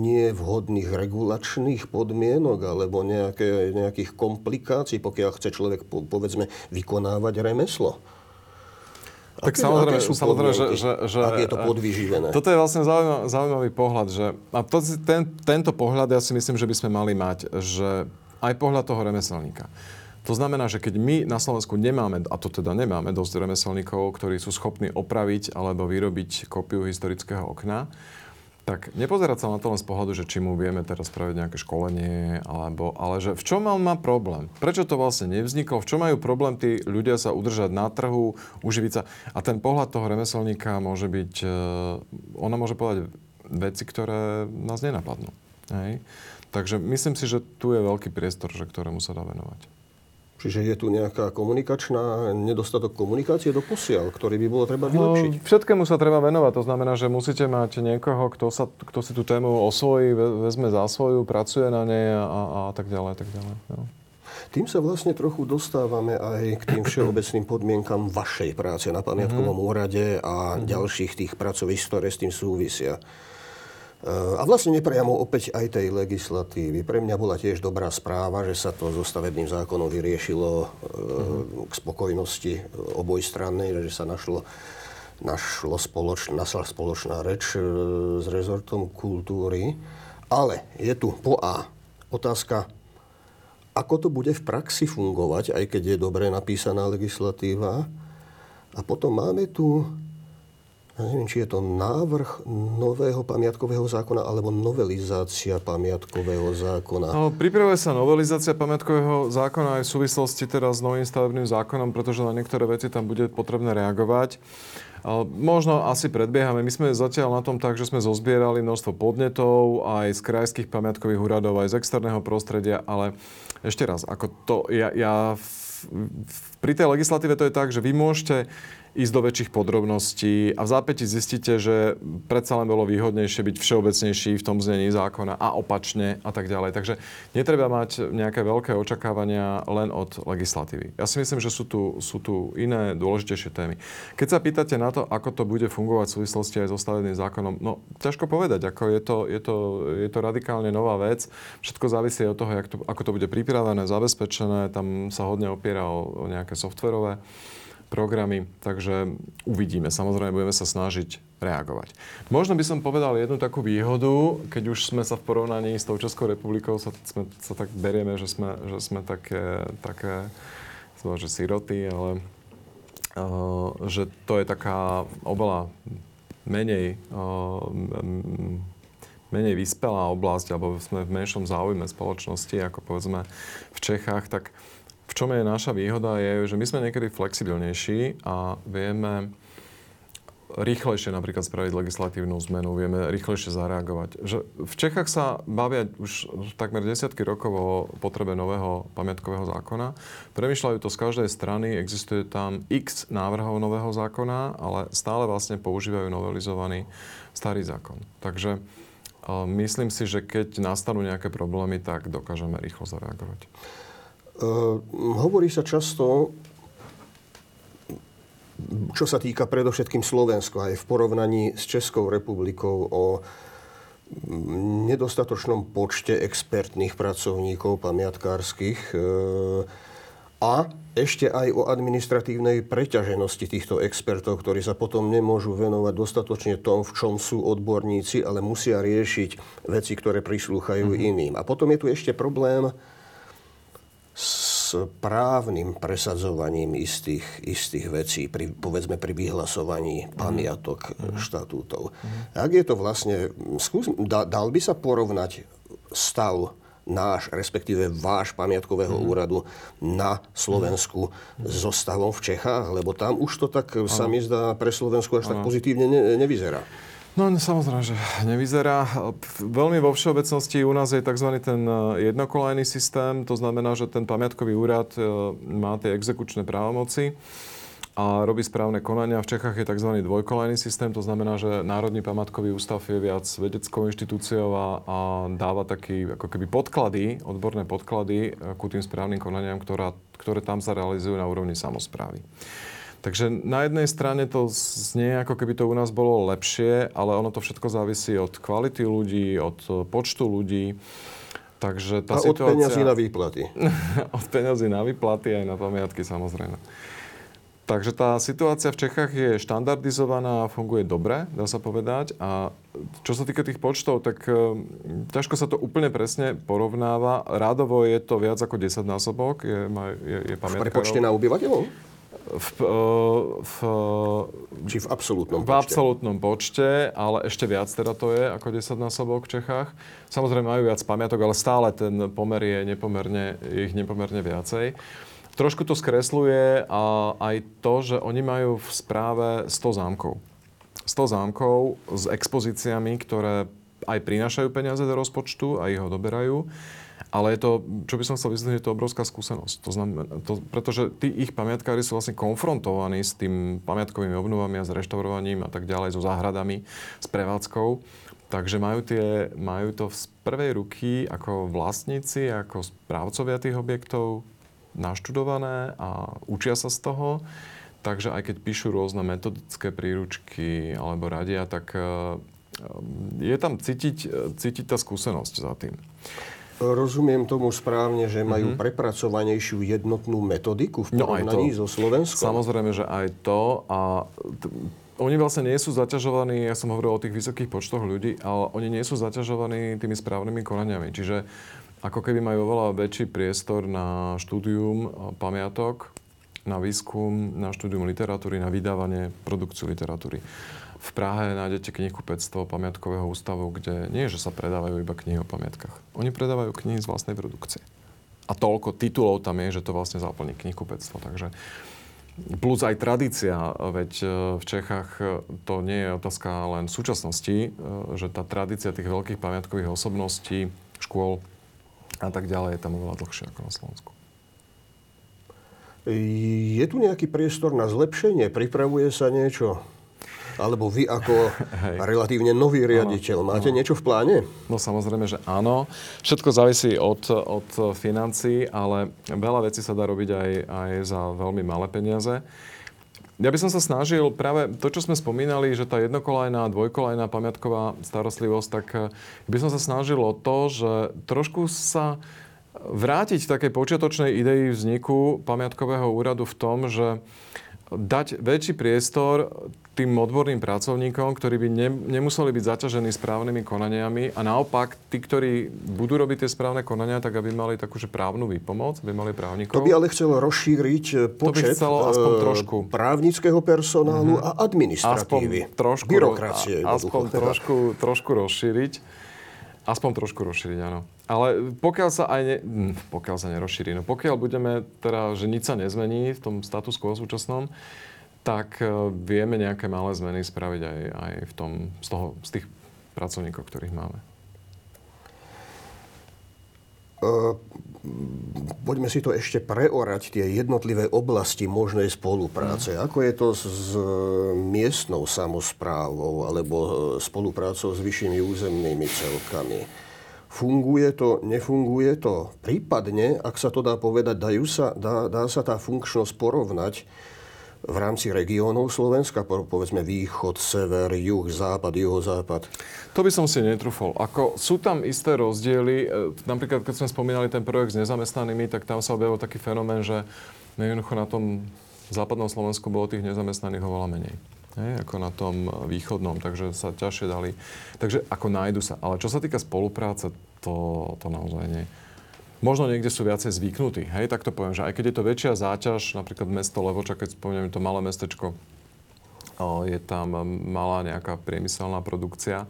Speaker 1: nevhodných regulačných podmienok alebo nejaké, nejakých komplikácií, pokiaľ chce človek, povedzme, vykonávať remeslo?
Speaker 2: Tak aké, samozrejme, aké sú samozrejme že, že, že...
Speaker 1: Ak je to podvyživené?
Speaker 2: Toto je vlastne zaujímavý, zaujímavý pohľad. Že, a to, ten, tento pohľad ja si myslím, že by sme mali mať, že aj pohľad toho remeselníka. To znamená, že keď my na Slovensku nemáme, a to teda nemáme dosť remeselníkov, ktorí sú schopní opraviť alebo vyrobiť kópiu historického okna, tak nepozerať sa na to len z pohľadu, že či mu vieme teraz spraviť nejaké školenie, alebo, ale že v čom on má problém? Prečo to vlastne nevzniklo? V čom majú problém tí ľudia sa udržať na trhu, uživiť sa? A ten pohľad toho remeselníka môže byť, e, ona môže povedať veci, ktoré nás nenapadnú. Hej? Takže myslím si, že tu je veľký priestor, že ktorému sa dá venovať.
Speaker 1: Čiže je tu nejaká komunikačná, nedostatok komunikácie do posiaľ, ktorý by bolo treba vylepšiť?
Speaker 2: No, všetkému sa treba venovať. To znamená, že musíte mať niekoho, kto, sa, kto si tú tému osvojí, vezme za svoju, pracuje na nej a, a, tak ďalej. Tak ďalej no.
Speaker 1: Tým sa vlastne trochu dostávame aj k tým všeobecným podmienkam vašej práce na pamiatkovom mm-hmm. úrade a mm-hmm. ďalších tých pracovisk, ktoré s tým súvisia. A vlastne nepriamo opäť aj tej legislatívy. Pre mňa bola tiež dobrá správa, že sa to so stavebným zákonom vyriešilo uh-huh. k spokojnosti oboj strany, že sa našlo, našlo spoloč, našla spoločná reč e, s rezortom kultúry. Ale je tu po A otázka, ako to bude v praxi fungovať, aj keď je dobre napísaná legislatíva. A potom máme tu neviem, či je to návrh nového pamiatkového zákona alebo novelizácia pamiatkového zákona.
Speaker 2: No, pripravuje sa novelizácia pamiatkového zákona aj v súvislosti teraz s novým stavebným zákonom, pretože na niektoré veci tam bude potrebné reagovať. Možno asi predbiehame. My sme zatiaľ na tom tak, že sme zozbierali množstvo podnetov aj z krajských pamiatkových úradov, aj z externého prostredia, ale ešte raz, ako to, ja, ja pri tej legislatíve to je tak, že vy môžete ísť do väčších podrobností a v zápäti zistíte, že predsa len bolo výhodnejšie byť všeobecnejší v tom znení zákona a opačne a tak ďalej. Takže netreba mať nejaké veľké očakávania len od legislatívy. Ja si myslím, že sú tu, sú tu iné dôležitejšie témy. Keď sa pýtate na to, ako to bude fungovať v súvislosti aj so stavebným zákonom, no ťažko povedať, ako je to, je to, je to radikálne nová vec. Všetko závisí od toho, to, ako to bude pripravené, zabezpečené. Tam sa hodne opiera o, o nejaké softverové programy, takže uvidíme. Samozrejme, budeme sa snažiť reagovať. Možno by som povedal jednu takú výhodu, keď už sme sa v porovnaní s tou Českou republikou sa, sme, sa tak berieme, že sme, že sme také, také že siroty, ale uh, že to je taká oveľa menej, uh, menej vyspelá oblasť, alebo sme v menšom záujme spoločnosti, ako povedzme v Čechách, tak v čom je naša výhoda, je, že my sme niekedy flexibilnejší a vieme rýchlejšie napríklad spraviť legislatívnu zmenu, vieme rýchlejšie zareagovať. Že v Čechách sa bavia už takmer desiatky rokov o potrebe nového pamiatkového zákona. Premýšľajú to z každej strany, existuje tam x návrhov nového zákona, ale stále vlastne používajú novelizovaný starý zákon. Takže myslím si, že keď nastanú nejaké problémy, tak dokážeme rýchlo zareagovať.
Speaker 1: Uh, hovorí sa často, čo sa týka predovšetkým Slovenska, aj v porovnaní s Českou republikou o nedostatočnom počte expertných pracovníkov pamiatkárskych a ešte aj o administratívnej preťaženosti týchto expertov, ktorí sa potom nemôžu venovať dostatočne tom, v čom sú odborníci, ale musia riešiť veci, ktoré prislúchajú mm-hmm. iným. A potom je tu ešte problém s právnym presadzovaním istých, istých vecí, pri, povedzme pri vyhlasovaní pamiatok mm-hmm. štatútov. Mm-hmm. Ak je to vlastne, skús, da, dal by sa porovnať stav náš, respektíve váš pamiatkového mm. úradu na Slovensku mm. so stavom v Čechách? Lebo tam už to tak ano. sa mi zdá pre Slovensku až ano. tak pozitívne ne, nevyzerá.
Speaker 2: No samozrejme, že nevyzerá. Veľmi vo všeobecnosti u nás je tzv. ten e, jednokolajný systém, to znamená, že ten pamiatkový úrad e, má tie exekučné právomoci a robí správne konania. V Čechách je tzv. dvojkolajný systém, to znamená, že Národný památkový ústav je viac vedeckou inštitúciou a, a dáva taký ako keby podklady, odborné podklady e, ku tým správnym konaniam, ktorá, ktoré tam sa realizujú na úrovni samozprávy. Takže na jednej strane to znie, ako keby to u nás bolo lepšie, ale ono to všetko závisí od kvality ľudí, od počtu ľudí. Takže tá
Speaker 1: a situácia... od peňazí na výplaty.
Speaker 2: od peňazí na výplaty aj na pamiatky samozrejme. Takže tá situácia v Čechách je štandardizovaná a funguje dobre, dá sa povedať. A čo sa týka tých počtov, tak e, ťažko sa to úplne presne porovnáva. Rádovo je to viac ako 10 násobok. Je, je, je
Speaker 1: v prepočte na obyvateľov?
Speaker 2: V, e, v,
Speaker 1: Či v absolútnom
Speaker 2: počte? V absolútnom počte, ale ešte viac teda to je ako 10 násobok v Čechách. Samozrejme majú viac pamiatok, ale stále ten pomer je nepomerne, ich nepomerne viacej. Trošku to skresluje a aj to, že oni majú v správe 100 zámkov. 100 zámkov s expozíciami, ktoré aj prinášajú peniaze do rozpočtu a ich ho doberajú. Ale je to, čo by som chcel vyzvihnúť, je to obrovská skúsenosť. To znamená, to, pretože tí ich pamiatkári sú vlastne konfrontovaní s tým pamiatkovými obnovami a s reštaurovaním a tak ďalej, so záhradami, s prevádzkou. Takže majú, tie, majú to z prvej ruky ako vlastníci, ako správcovia tých objektov, naštudované a učia sa z toho. Takže aj keď píšu rôzne metodické príručky alebo radia, tak e, je tam cítiť, cítiť tá skúsenosť za tým.
Speaker 1: Rozumiem tomu správne, že majú mm-hmm. prepracovanejšiu jednotnú metodiku v porovnaní no so Slovenskom?
Speaker 2: Samozrejme, že aj to. A t- oni vlastne nie sú zaťažovaní, ja som hovoril o tých vysokých počtoch ľudí, ale oni nie sú zaťažovaní tými správnymi konaniami. Čiže ako keby majú oveľa väčší priestor na štúdium pamiatok, na výskum, na štúdium literatúry, na vydávanie, produkciu literatúry. V Prahe nájdete knihkupectvo pamiatkového ústavu, kde nie je, že sa predávajú iba knihy o pamiatkách. Oni predávajú knihy z vlastnej produkcie. A toľko titulov tam je, že to vlastne zaplní knihkupectvo. Takže Plus aj tradícia, veď e, v Čechách e, to nie je otázka len súčasnosti, e, že tá tradícia tých veľkých pamiatkových osobností, škôl, a tak ďalej je tam oveľa dlhšie ako na Slovensku.
Speaker 1: Je tu nejaký priestor na zlepšenie? Pripravuje sa niečo? Alebo vy ako Hej. relatívne nový riaditeľ, ano, máte ano. niečo v pláne?
Speaker 2: No samozrejme, že áno. Všetko závisí od, od financií, ale veľa vecí sa dá robiť aj, aj za veľmi malé peniaze. Ja by som sa snažil práve to, čo sme spomínali, že tá jednokolajná, dvojkolajná pamiatková starostlivosť, tak eh, by som sa snažil o to, že trošku sa vrátiť takej počiatočnej idei vzniku pamiatkového úradu v tom, že dať väčší priestor tým odborným pracovníkom, ktorí by ne, nemuseli byť zaťažení správnymi konaniami a naopak tí, ktorí budú robiť tie správne konania, tak aby mali takúže právnu výpomoc, aby mali právnikov.
Speaker 1: To by ale chcelo rozšíriť eh, počet to by aspoň eh, trošku. právnického personálu mm-hmm. a administratívy.
Speaker 2: Aspoň trošku,
Speaker 1: byrokracie.
Speaker 2: A, aspoň trošku, trošku rozšíriť. Aspoň trošku rozšíriť, áno. Ale pokiaľ sa aj ne, hm, pokiaľ sa nerozšíri, no pokiaľ budeme teda, že nič sa nezmení v tom status quo súčasnom, tak e, vieme nejaké malé zmeny spraviť aj, aj v tom, z, toho, z tých pracovníkov, ktorých máme.
Speaker 1: Uh, poďme si to ešte preorať, tie jednotlivé oblasti možnej spolupráce. Mm. Ako je to s, s miestnou samozprávou alebo spoluprácou s vyššími územnými celkami? Funguje to, nefunguje to? Prípadne, ak sa to dá povedať, dajú sa, dá, dá sa tá funkčnosť porovnať v rámci regiónov Slovenska, povedzme východ, sever, juh, západ, juhozápad?
Speaker 2: To by som si netrúfol. Ako sú tam isté rozdiely. E, napríklad, keď sme spomínali ten projekt s nezamestnanými, tak tam sa objavil taký fenomén, že jednoducho na tom západnom Slovensku bolo tých nezamestnaných oveľa menej. Hej, ako na tom východnom, takže sa ťažšie dali. Takže ako nájdu sa. Ale čo sa týka spolupráce, to, to naozaj nie. Možno niekde sú viacej zvyknutí. Hej, tak to poviem, že aj keď je to väčšia záťaž, napríklad mesto Levoča, keď spomínam to malé mestečko, je tam malá nejaká priemyselná produkcia,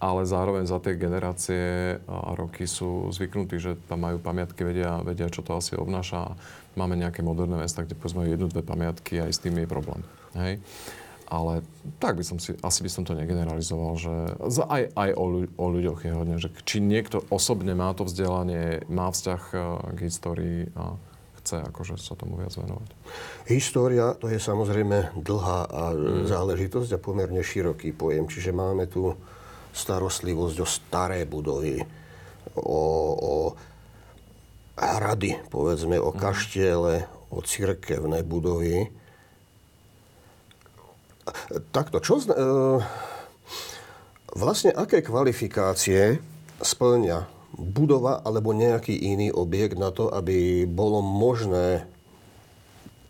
Speaker 2: ale zároveň za tie generácie a roky sú zvyknutí, že tam majú pamiatky, vedia, vedia čo to asi obnáša. Máme nejaké moderné mesta, kde povedzme jednu, dve pamiatky a aj s tým je problém. Hej? Ale tak by som si, asi by som to negeneralizoval, že aj, aj o, o ľuďoch je hodne, že či niekto osobne má to vzdelanie, má vzťah e, k histórii a chce akože sa tomu viac venovať.
Speaker 1: História to je samozrejme dlhá a mm. záležitosť a pomerne široký pojem. Čiže máme tu starostlivosť o staré budovy, o, o hrady, povedzme, o mm. kaštiele, o cirkevné budovy Takto, čo... E, vlastne aké kvalifikácie splňa budova alebo nejaký iný objekt na to, aby bolo možné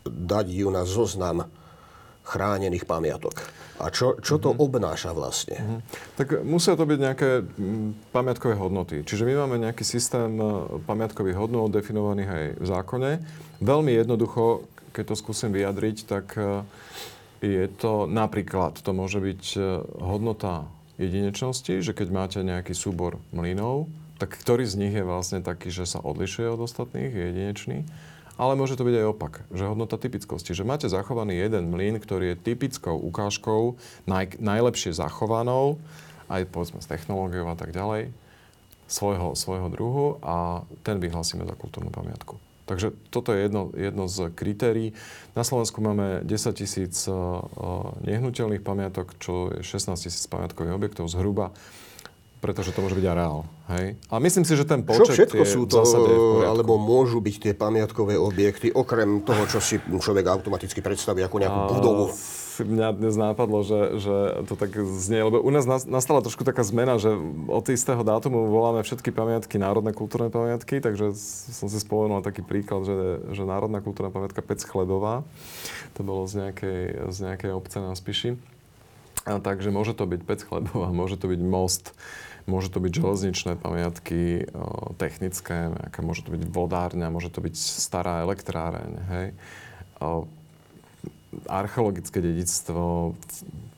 Speaker 1: dať ju na zoznam chránených pamiatok. A čo, čo to mm-hmm. obnáša vlastne? Mm-hmm.
Speaker 2: Tak musia to byť nejaké pamiatkové hodnoty. Čiže my máme nejaký systém e, pamiatkových hodnot definovaných aj v zákone. Veľmi jednoducho, keď to skúsim vyjadriť, tak e, je to napríklad, to môže byť e, hodnota jedinečnosti, že keď máte nejaký súbor mlynov, tak ktorý z nich je vlastne taký, že sa odlišuje od ostatných, je jedinečný. Ale môže to byť aj opak, že hodnota typickosti. Že máte zachovaný jeden mlyn, ktorý je typickou ukážkou, naj, najlepšie zachovanou, aj povedzme s technológiou a tak ďalej, svojho, svojho druhu a ten vyhlasíme za kultúrnu pamiatku. Takže toto je jedno, jedno z kritérií. Na Slovensku máme 10 tisíc eh, nehnuteľných pamiatok, čo je 16 tisíc pamiatkových objektov zhruba pretože to môže byť areál. Hej? A myslím si, že ten počet
Speaker 1: čo všetko sú to, alebo môžu byť tie pamiatkové objekty, okrem toho, čo si človek automaticky predstaví ako nejakú budovu?
Speaker 2: Mňa dnes nápadlo, že, že to tak znie, lebo u nás nastala trošku taká zmena, že od istého dátumu voláme všetky pamiatky národné kultúrne pamiatky, takže som si spomenul taký príklad, že, že národná kultúrna pamiatka Pec Chlebová, to bolo z nejakej, z nejakej obce na Spiši. A takže môže to byť Pec Chlebová, môže to byť most, môže to byť železničné pamiatky, technické, nejaká, môže to byť vodárňa, môže to byť stará elektráreň, hej. O, archeologické dedictvo.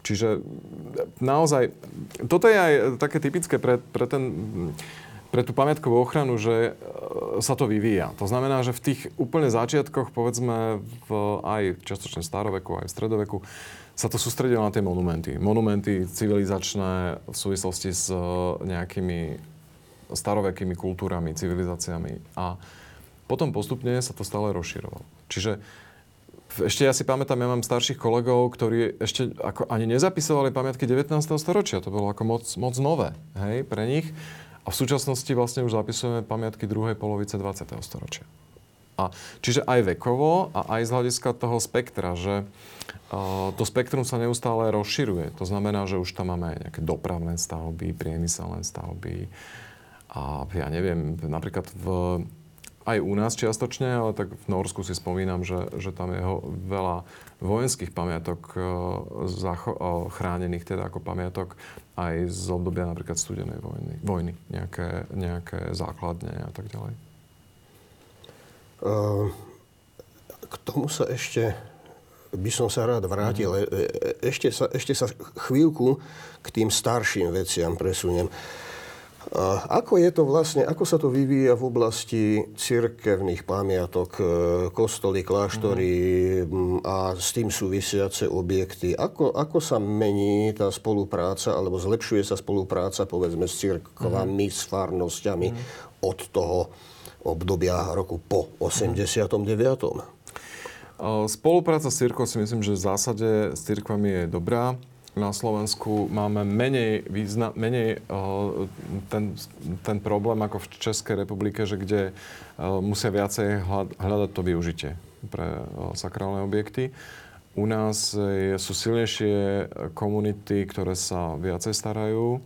Speaker 2: Čiže naozaj, toto je aj také typické pre, pre, ten, pre tú pamiatkovú ochranu, že e, sa to vyvíja. To znamená, že v tých úplne začiatkoch, povedzme v, aj častočne staroveku, aj v stredoveku, sa to sústredilo na tie monumenty. Monumenty civilizačné v súvislosti s e, nejakými starovekými kultúrami, civilizáciami. A potom postupne sa to stále rozširovalo. Čiže ešte ja si pamätám, ja mám starších kolegov, ktorí ešte ako ani nezapisovali pamiatky 19. storočia. To bolo ako moc, moc nové hej, pre nich. A v súčasnosti vlastne už zapisujeme pamiatky druhej polovice 20. storočia. A, čiže aj vekovo a aj z hľadiska toho spektra, že to spektrum sa neustále rozširuje. To znamená, že už tam máme aj nejaké dopravné stavby, priemyselné stavby. A ja neviem, napríklad v aj u nás čiastočne, ale tak v Norsku si spomínam, že, že tam je veľa vojenských pamiatok e, zacho- e, chránených teda ako pamiatok aj z obdobia napríklad studenej vojny, vojny nejaké, nejaké základne a tak ďalej.
Speaker 1: Uh, k tomu sa ešte by som sa rád vrátil. Mm. Ešte, sa, ešte sa chvíľku k tým starším veciam presuniem. Uh, ako je to vlastne, ako sa to vyvíja v oblasti cirkevných pamiatok, e, kostoly, kláštory mm. a s tým súvisiace objekty? Ako, ako sa mení tá spolupráca, alebo zlepšuje sa spolupráca, povedzme, s cirkvami, mm. s farnosťami mm. od toho obdobia roku po 89.
Speaker 2: Spolupráca s cirkvou si myslím, že v zásade s cirkvami je dobrá na Slovensku máme menej, význa, menej uh, ten, ten problém ako v Českej republike, že kde uh, musia viacej hľadať to využitie pre uh, sakrálne objekty. u nás sú silnejšie komunity, ktoré sa viacej starajú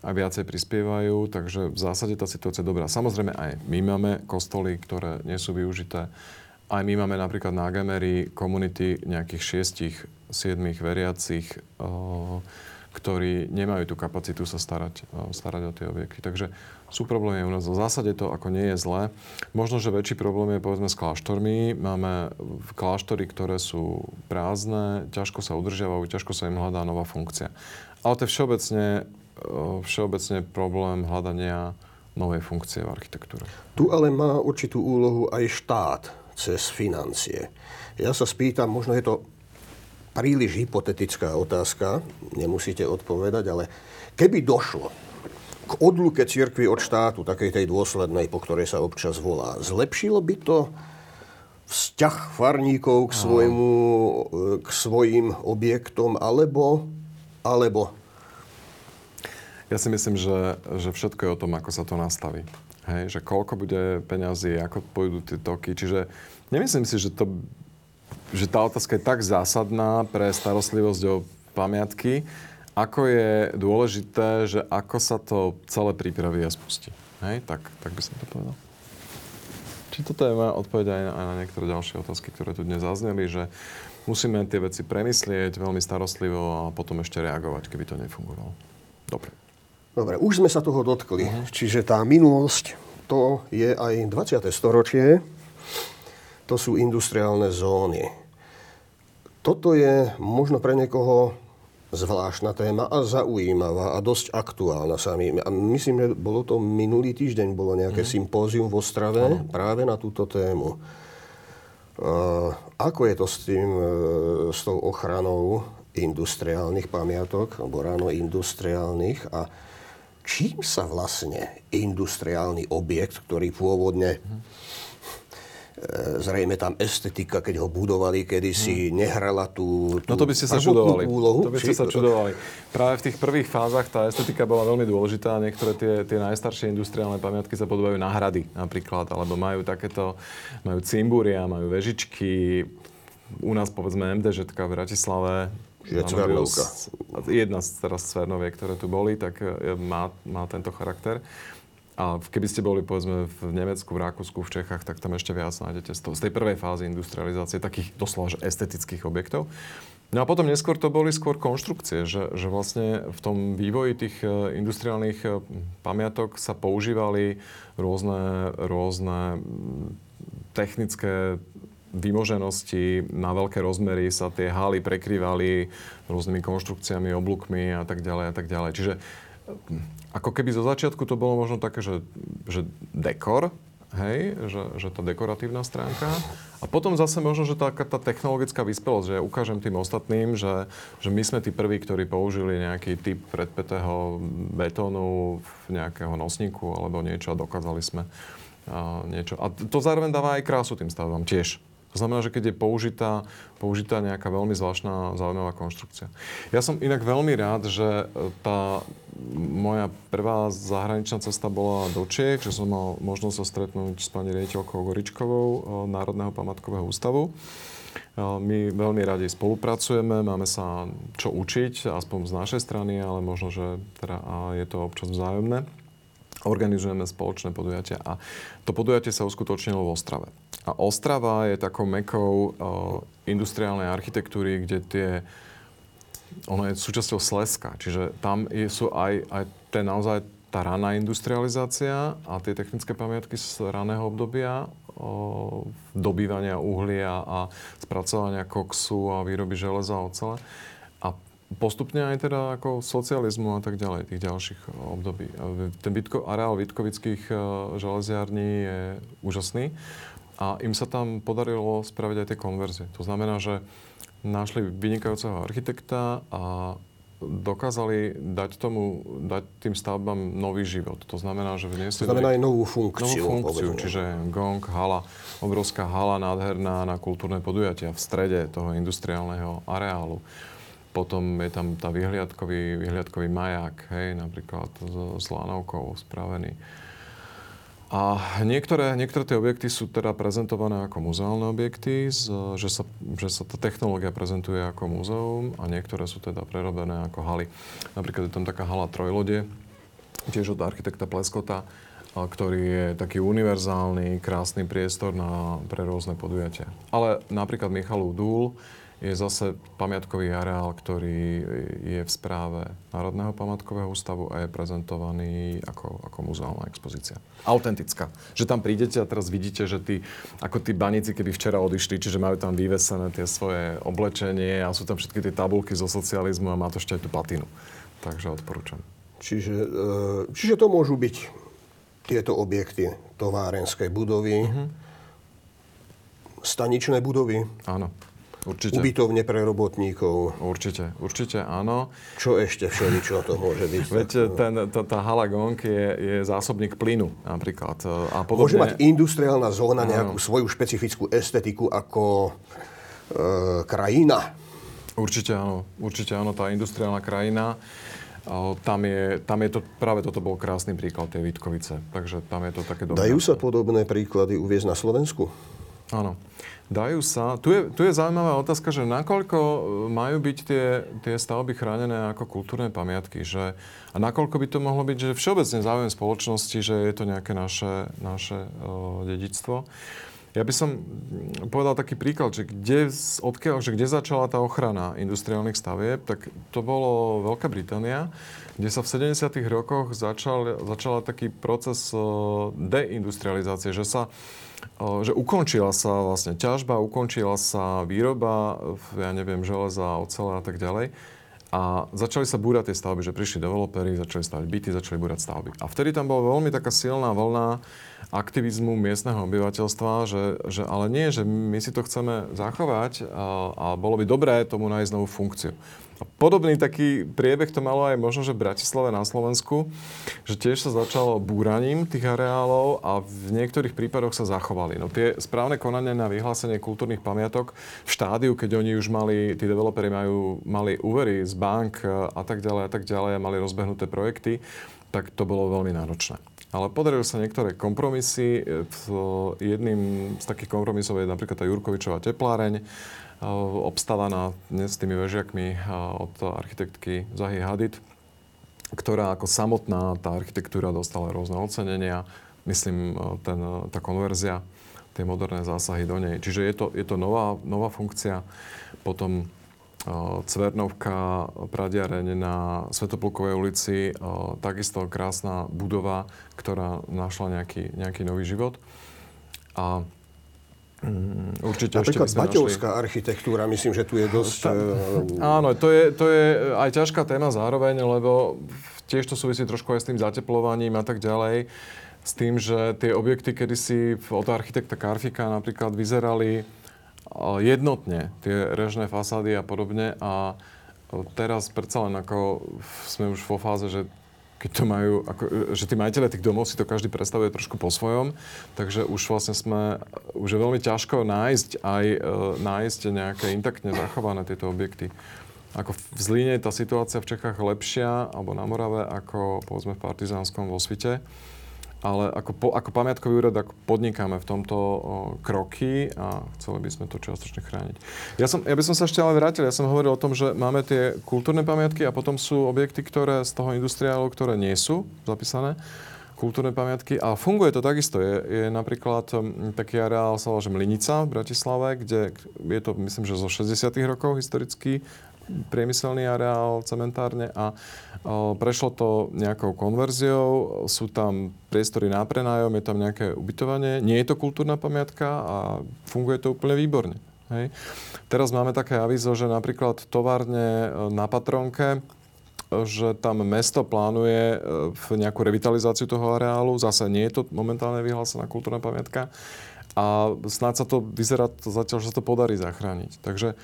Speaker 2: a viacej prispievajú, takže v zásade tá situácia je dobrá. Samozrejme aj my máme kostoly, ktoré nie sú využité. Aj my máme napríklad na Agemery komunity nejakých šiestich, siedmých veriacich, ktorí nemajú tú kapacitu sa starať, starať o tie objekty. Takže sú problémy u nás. V zásade to ako nie je zlé. Možno, že väčší problém je povedzme s kláštormi. Máme kláštory, ktoré sú prázdne, ťažko sa udržiavajú, ťažko sa im hľadá nová funkcia. Ale to je všeobecne všeobecne problém hľadania novej funkcie v architektúre.
Speaker 1: Tu ale má určitú úlohu aj štát cez financie. Ja sa spýtam, možno je to príliš hypotetická otázka, nemusíte odpovedať, ale keby došlo k odluke cirkvi od štátu, takej tej dôslednej, po ktorej sa občas volá, zlepšilo by to vzťah farníkov k, svojmu, k svojim objektom, alebo, alebo
Speaker 2: ja si myslím, že, že všetko je o tom, ako sa to nastaví. Hej, že koľko bude peňazí, ako pôjdu tie toky. Čiže nemyslím si, že, to, že tá otázka je tak zásadná pre starostlivosť o pamiatky, ako je dôležité, že ako sa to celé pripraví a spustí. Hej, tak, tak by som to povedal. Či toto je moja odpoveď aj na, aj na niektoré ďalšie otázky, ktoré tu dnes zazneli, že musíme tie veci premyslieť veľmi starostlivo a potom ešte reagovať, keby to nefungovalo. Dobre.
Speaker 1: Dobre, už sme sa toho dotkli. Uh-huh. Čiže tá minulosť, to je aj 20. storočie. To sú industriálne zóny. Toto je možno pre niekoho zvláštna téma a zaujímavá a dosť aktuálna sami. A myslím, že bolo to minulý týždeň, bolo nejaké uh-huh. sympózium v Ostrave uh-huh. práve na túto tému. Uh, ako je to s tým, uh, s tou ochranou industriálnych pamiatok, alebo ráno industriálnych a čím sa vlastne industriálny objekt, ktorý pôvodne zrejme tam estetika, keď ho budovali kedysi, hmm. nehrala tú, tú
Speaker 2: No to by ste sa čudovali. Úlohu. To by ste sa čudovali. Práve v tých prvých fázach tá estetika bola veľmi dôležitá. Niektoré tie, tie najstaršie industriálne pamiatky sa podobajú na hrady napríklad, alebo majú takéto, majú cimbúria, majú vežičky. U nás povedzme MDŽ v Bratislave
Speaker 1: je Cvernovka.
Speaker 2: Jedna z teraz Cvernoviek, ktoré tu boli, tak e, má, má tento charakter. A keby ste boli, povedzme, v Nemecku, v Rakúsku, v Čechách, tak tam ešte viac nájdete z, toho, z tej prvej fázy industrializácie takých doslova že estetických objektov. No a potom neskôr to boli skôr konštrukcie, že, že vlastne v tom vývoji tých e, industriálnych e, pamiatok sa používali rôzne, rôzne technické vymoženosti na veľké rozmery sa tie haly prekrývali rôznymi konštrukciami, oblúkmi a tak ďalej a tak ďalej. Čiže hm, ako keby zo začiatku to bolo možno také, že, že dekor, hej, že, že tá dekoratívna stránka. A potom zase možno, že tá, tá technologická vyspelosť, že ja ukážem tým ostatným, že, že my sme tí prví, ktorí použili nejaký typ predpetého betónu v nejakého nosníku alebo niečo a dokázali sme a niečo. A to zároveň dáva aj krásu tým stavbám tiež. Znamená, že keď je použitá, použitá nejaká veľmi zvláštna, zaujímavá konštrukcia. Ja som inak veľmi rád, že tá moja prvá zahraničná cesta bola do Čiech, že som mal možnosť sa stretnúť s pani riaditeľkou Goričkovou eh, Národného památkového ústavu. Eh, my veľmi radi spolupracujeme, máme sa čo učiť, aspoň z našej strany, ale možno, že teda je to občas vzájomné organizujeme spoločné podujatia a to podujatie sa uskutočnilo v Ostrave. A Ostrava je takou mekou uh, industriálnej architektúry, kde tie ono je súčasťou Sleska, čiže tam je, sú aj, aj ten naozaj tá raná industrializácia a tie technické pamiatky z raného obdobia o, dobývania uhlia a spracovania koksu a výroby železa a ocele postupne aj teda ako socializmu a tak ďalej, tých ďalších období. Ten Vitko, areál Vitkovických e, železiarní je úžasný a im sa tam podarilo spraviť aj tie konverzie. To znamená, že našli vynikajúceho architekta a dokázali dať tomu, dať tým stavbám nový život. To znamená, že vniesli...
Speaker 1: To znamená aj novú funkciu.
Speaker 2: Novú funkciu, povedzme. čiže gong, hala, obrovská hala nádherná na kultúrne podujatia v strede toho industriálneho areálu. Potom je tam tá vyhliadkový, vyhliadkový maják, hej, napríklad s, s lanovkou spravený. A niektoré, niektoré tie objekty sú teda prezentované ako muzeálne objekty, z, že, sa, že sa tá technológia prezentuje ako múzeum a niektoré sú teda prerobené ako haly. Napríklad je tam taká hala Trojlode, tiež od architekta Pleskota, ktorý je taký univerzálny, krásny priestor na, pre rôzne podujatia. Ale napríklad Michalov Dúl je zase pamiatkový areál, ktorý je v správe Národného pamiatkového ústavu a je prezentovaný ako, ako muzeálna expozícia. Autentická. Že tam prídete a teraz vidíte, že tí, ako tí baníci, keby včera odišli, čiže majú tam vyvesené tie svoje oblečenie a sú tam všetky tie tabulky zo socializmu a má to ešte aj tú patinu. Takže odporúčam.
Speaker 1: Čiže, e, čiže to môžu byť tieto objekty továrenskej budovy, uh-huh. staničné budovy.
Speaker 2: Áno. Určite.
Speaker 1: Ubytovne pre robotníkov.
Speaker 2: Určite, určite áno.
Speaker 1: Čo ešte všeličo to môže byť?
Speaker 2: Veď ten, tá, tá hala Gong je, je zásobník plynu napríklad.
Speaker 1: A podobne... Môže mať industriálna zóna nejakú áno. svoju špecifickú estetiku ako e, krajina?
Speaker 2: Určite áno. Určite áno, tá industriálna krajina. Tam je, tam je to, práve toto bol krásny príklad tej Vitkovice. Takže tam je to také dobré.
Speaker 1: Dajú sa podobné príklady uviezť na Slovensku?
Speaker 2: Áno. Dajú sa. Tu je, tu je zaujímavá otázka, že nakoľko e, majú byť tie, tie stavby chránené ako kultúrne pamiatky, že, a nakoľko by to mohlo byť, že všeobecne záujem spoločnosti, že je to nejaké naše, naše uh, dedičstvo. Ja by som povedal taký príklad, že kde, odkiaľ, že kde začala tá ochrana industriálnych stavieb, tak to bolo Veľká Británia, kde sa v 70. rokoch začal, začala taký proces e, deindustrializácie, že sa že ukončila sa vlastne ťažba, ukončila sa výroba, ja neviem, železa, ocele a tak ďalej. A začali sa búrať tie stavby, že prišli developeri, začali stavať byty, začali búrať stavby. A vtedy tam bola veľmi taká silná vlna aktivizmu miestneho obyvateľstva, že, že ale nie, že my si to chceme zachovať a, a bolo by dobré tomu nájsť novú funkciu. A podobný taký priebeh to malo aj možno, že v Bratislave na Slovensku, že tiež sa začalo búraním tých areálov a v niektorých prípadoch sa zachovali. No tie správne konania na vyhlásenie kultúrnych pamiatok v štádiu, keď oni už mali, tí developeri majú, mali úvery z bank a tak ďalej a tak ďalej a mali rozbehnuté projekty, tak to bolo veľmi náročné. Ale podarili sa niektoré kompromisy. Jedným z takých kompromisov je napríklad tá Jurkovičová tepláreň, obstavaná dnes s tými vežiakmi od architektky Zahy Hadid, ktorá ako samotná tá architektúra dostala rôzne ocenenia. Myslím, ten, tá konverzia, tie moderné zásahy do nej. Čiže je to, je to nová, nová funkcia. Potom Cvernovka, Pradiareň na Svetoplukovej ulici, takisto krásna budova, ktorá našla nejaký, nejaký nový život. A Mm, určite
Speaker 1: Napríklad ešte Baťovská našli... architectúra, myslím, že tu je dosť... Ta,
Speaker 2: eh, áno, to je, to je aj ťažká téma zároveň, lebo tiež to súvisí trošku aj s tým zateplovaním a tak ďalej. S tým, že tie objekty kedysi od architekta Karfika napríklad vyzerali eh, jednotne, tie režné fasády a podobne. A teraz predsa len ako sme už vo fáze, že keď to majú, ako, že tí majiteľe tých domov si to každý predstavuje trošku po svojom, takže už vlastne sme, už je veľmi ťažko nájsť aj e, nájsť nejaké intaktne zachované tieto objekty. Ako v Zlíne je tá situácia v Čechách lepšia, alebo na Morave, ako povedzme v Partizánskom vo Svite ale ako, po, ako pamiatkový úrad ako podnikáme v tomto o, kroky a chceli by sme to čiastočne chrániť. Ja, som, ja by som sa ešte ale vrátil, ja som hovoril o tom, že máme tie kultúrne pamiatky a potom sú objekty, ktoré z toho industriálu, ktoré nie sú zapísané kultúrne pamiatky a funguje to takisto. Je, je napríklad taký areál, sa volá, Mlinica v Bratislave, kde je to, myslím, že zo 60 rokov historicky priemyselný areál, cementárne a prešlo to nejakou konverziou, sú tam priestory na prenájom, je tam nejaké ubytovanie, nie je to kultúrna pamiatka a funguje to úplne výborne. Hej. Teraz máme také avizo, že napríklad továrne e, na Patronke, že tam mesto plánuje e, nejakú revitalizáciu toho areálu. Zase nie je to momentálne vyhlásená kultúrna pamiatka. A snáď sa to vyzerá to zatiaľ, že sa to podarí zachrániť. Takže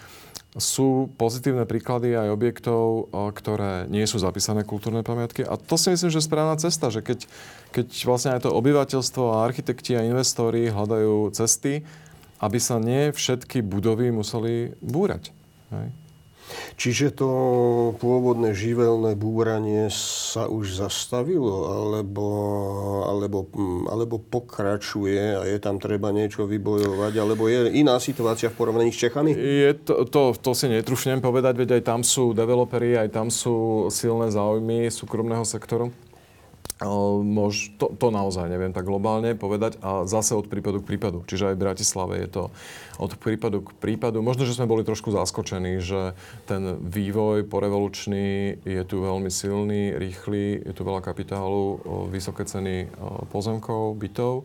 Speaker 2: sú pozitívne príklady aj objektov, ktoré nie sú zapísané kultúrne pamiatky. A to si myslím, že je správna cesta, že keď, keď vlastne aj to obyvateľstvo a architekti a investori hľadajú cesty, aby sa nie všetky budovy museli búrať. Hej?
Speaker 1: Čiže to pôvodné živelné búranie sa už zastavilo, alebo, alebo, hm, alebo pokračuje a je tam treba niečo vybojovať, alebo je iná situácia v porovnaní s Čechami?
Speaker 2: Je to, to, to si netrušnem povedať, veď aj tam sú developeri, aj tam sú silné záujmy súkromného sektoru. Mož, to, to naozaj neviem tak globálne povedať a zase od prípadu k prípadu. Čiže aj v Bratislave je to od prípadu k prípadu. Možno, že sme boli trošku zaskočení, že ten vývoj porevolučný je tu veľmi silný, rýchly, je tu veľa kapitálu, vysoké ceny pozemkov, bytov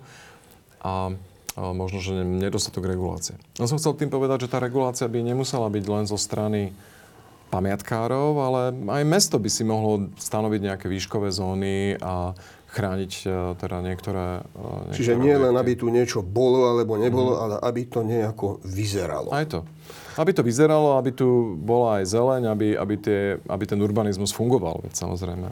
Speaker 2: a možno, že nedostatok regulácie. Ja som chcel tým povedať, že tá regulácia by nemusela byť len zo strany pamiatkárov, ale aj mesto by si mohlo stanoviť nejaké výškové zóny a chrániť e, teda niektoré...
Speaker 1: E, niektoré Čiže nie len, aby tu niečo bolo alebo nebolo, mm. ale aby to nejako vyzeralo.
Speaker 2: Aj to. Aby to vyzeralo, aby tu bola aj zeleň, aby, aby, tie, aby ten urbanizmus fungoval, veď samozrejme.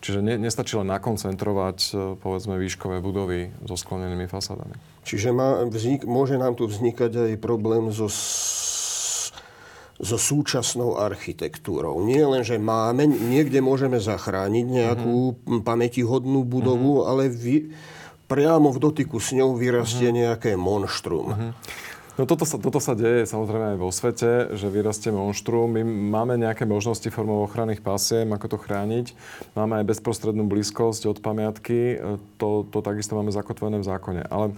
Speaker 2: Čiže ne, nestačí len nakoncentrovať, e, povedzme, výškové budovy so sklonenými fasádami.
Speaker 1: Čiže má vznik, môže nám tu vznikať aj problém so so súčasnou architektúrou. Nie len, že máme, niekde môžeme zachrániť nejakú uh-huh. pamätihodnú budovu, uh-huh. ale vy, priamo v dotyku s ňou vyrastie uh-huh. nejaké monštrum. Uh-huh.
Speaker 2: No toto sa, toto sa deje samozrejme aj vo svete, že vyrastie monštrum. My máme nejaké možnosti formou ochranných pasiem, ako to chrániť. Máme aj bezprostrednú blízkosť od pamiatky. To, to takisto máme zakotvené v zákone. Ale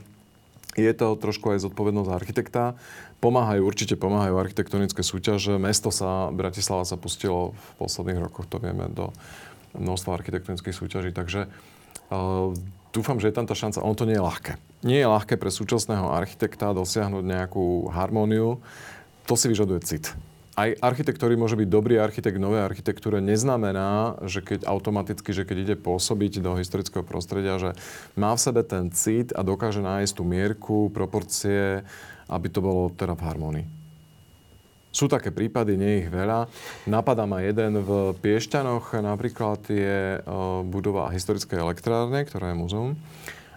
Speaker 2: je to trošku aj zodpovednosť architekta. Pomáhajú, určite pomáhajú architektonické súťaže. Mesto sa, Bratislava sa pustilo v posledných rokoch, to vieme, do množstva architektonických súťaží. Takže uh, dúfam, že je tam tá šanca. Ono to nie je ľahké. Nie je ľahké pre súčasného architekta dosiahnuť nejakú harmóniu. To si vyžaduje cit aj architekt, ktorý môže byť dobrý architekt novej architektúre, neznamená, že keď automaticky, že keď ide pôsobiť do historického prostredia, že má v sebe ten cit a dokáže nájsť tú mierku, proporcie, aby to bolo teda v harmonii. Sú také prípady, nie ich veľa. Napadá ma jeden v Piešťanoch, napríklad je e, budova historickej elektrárne, ktorá je muzeum.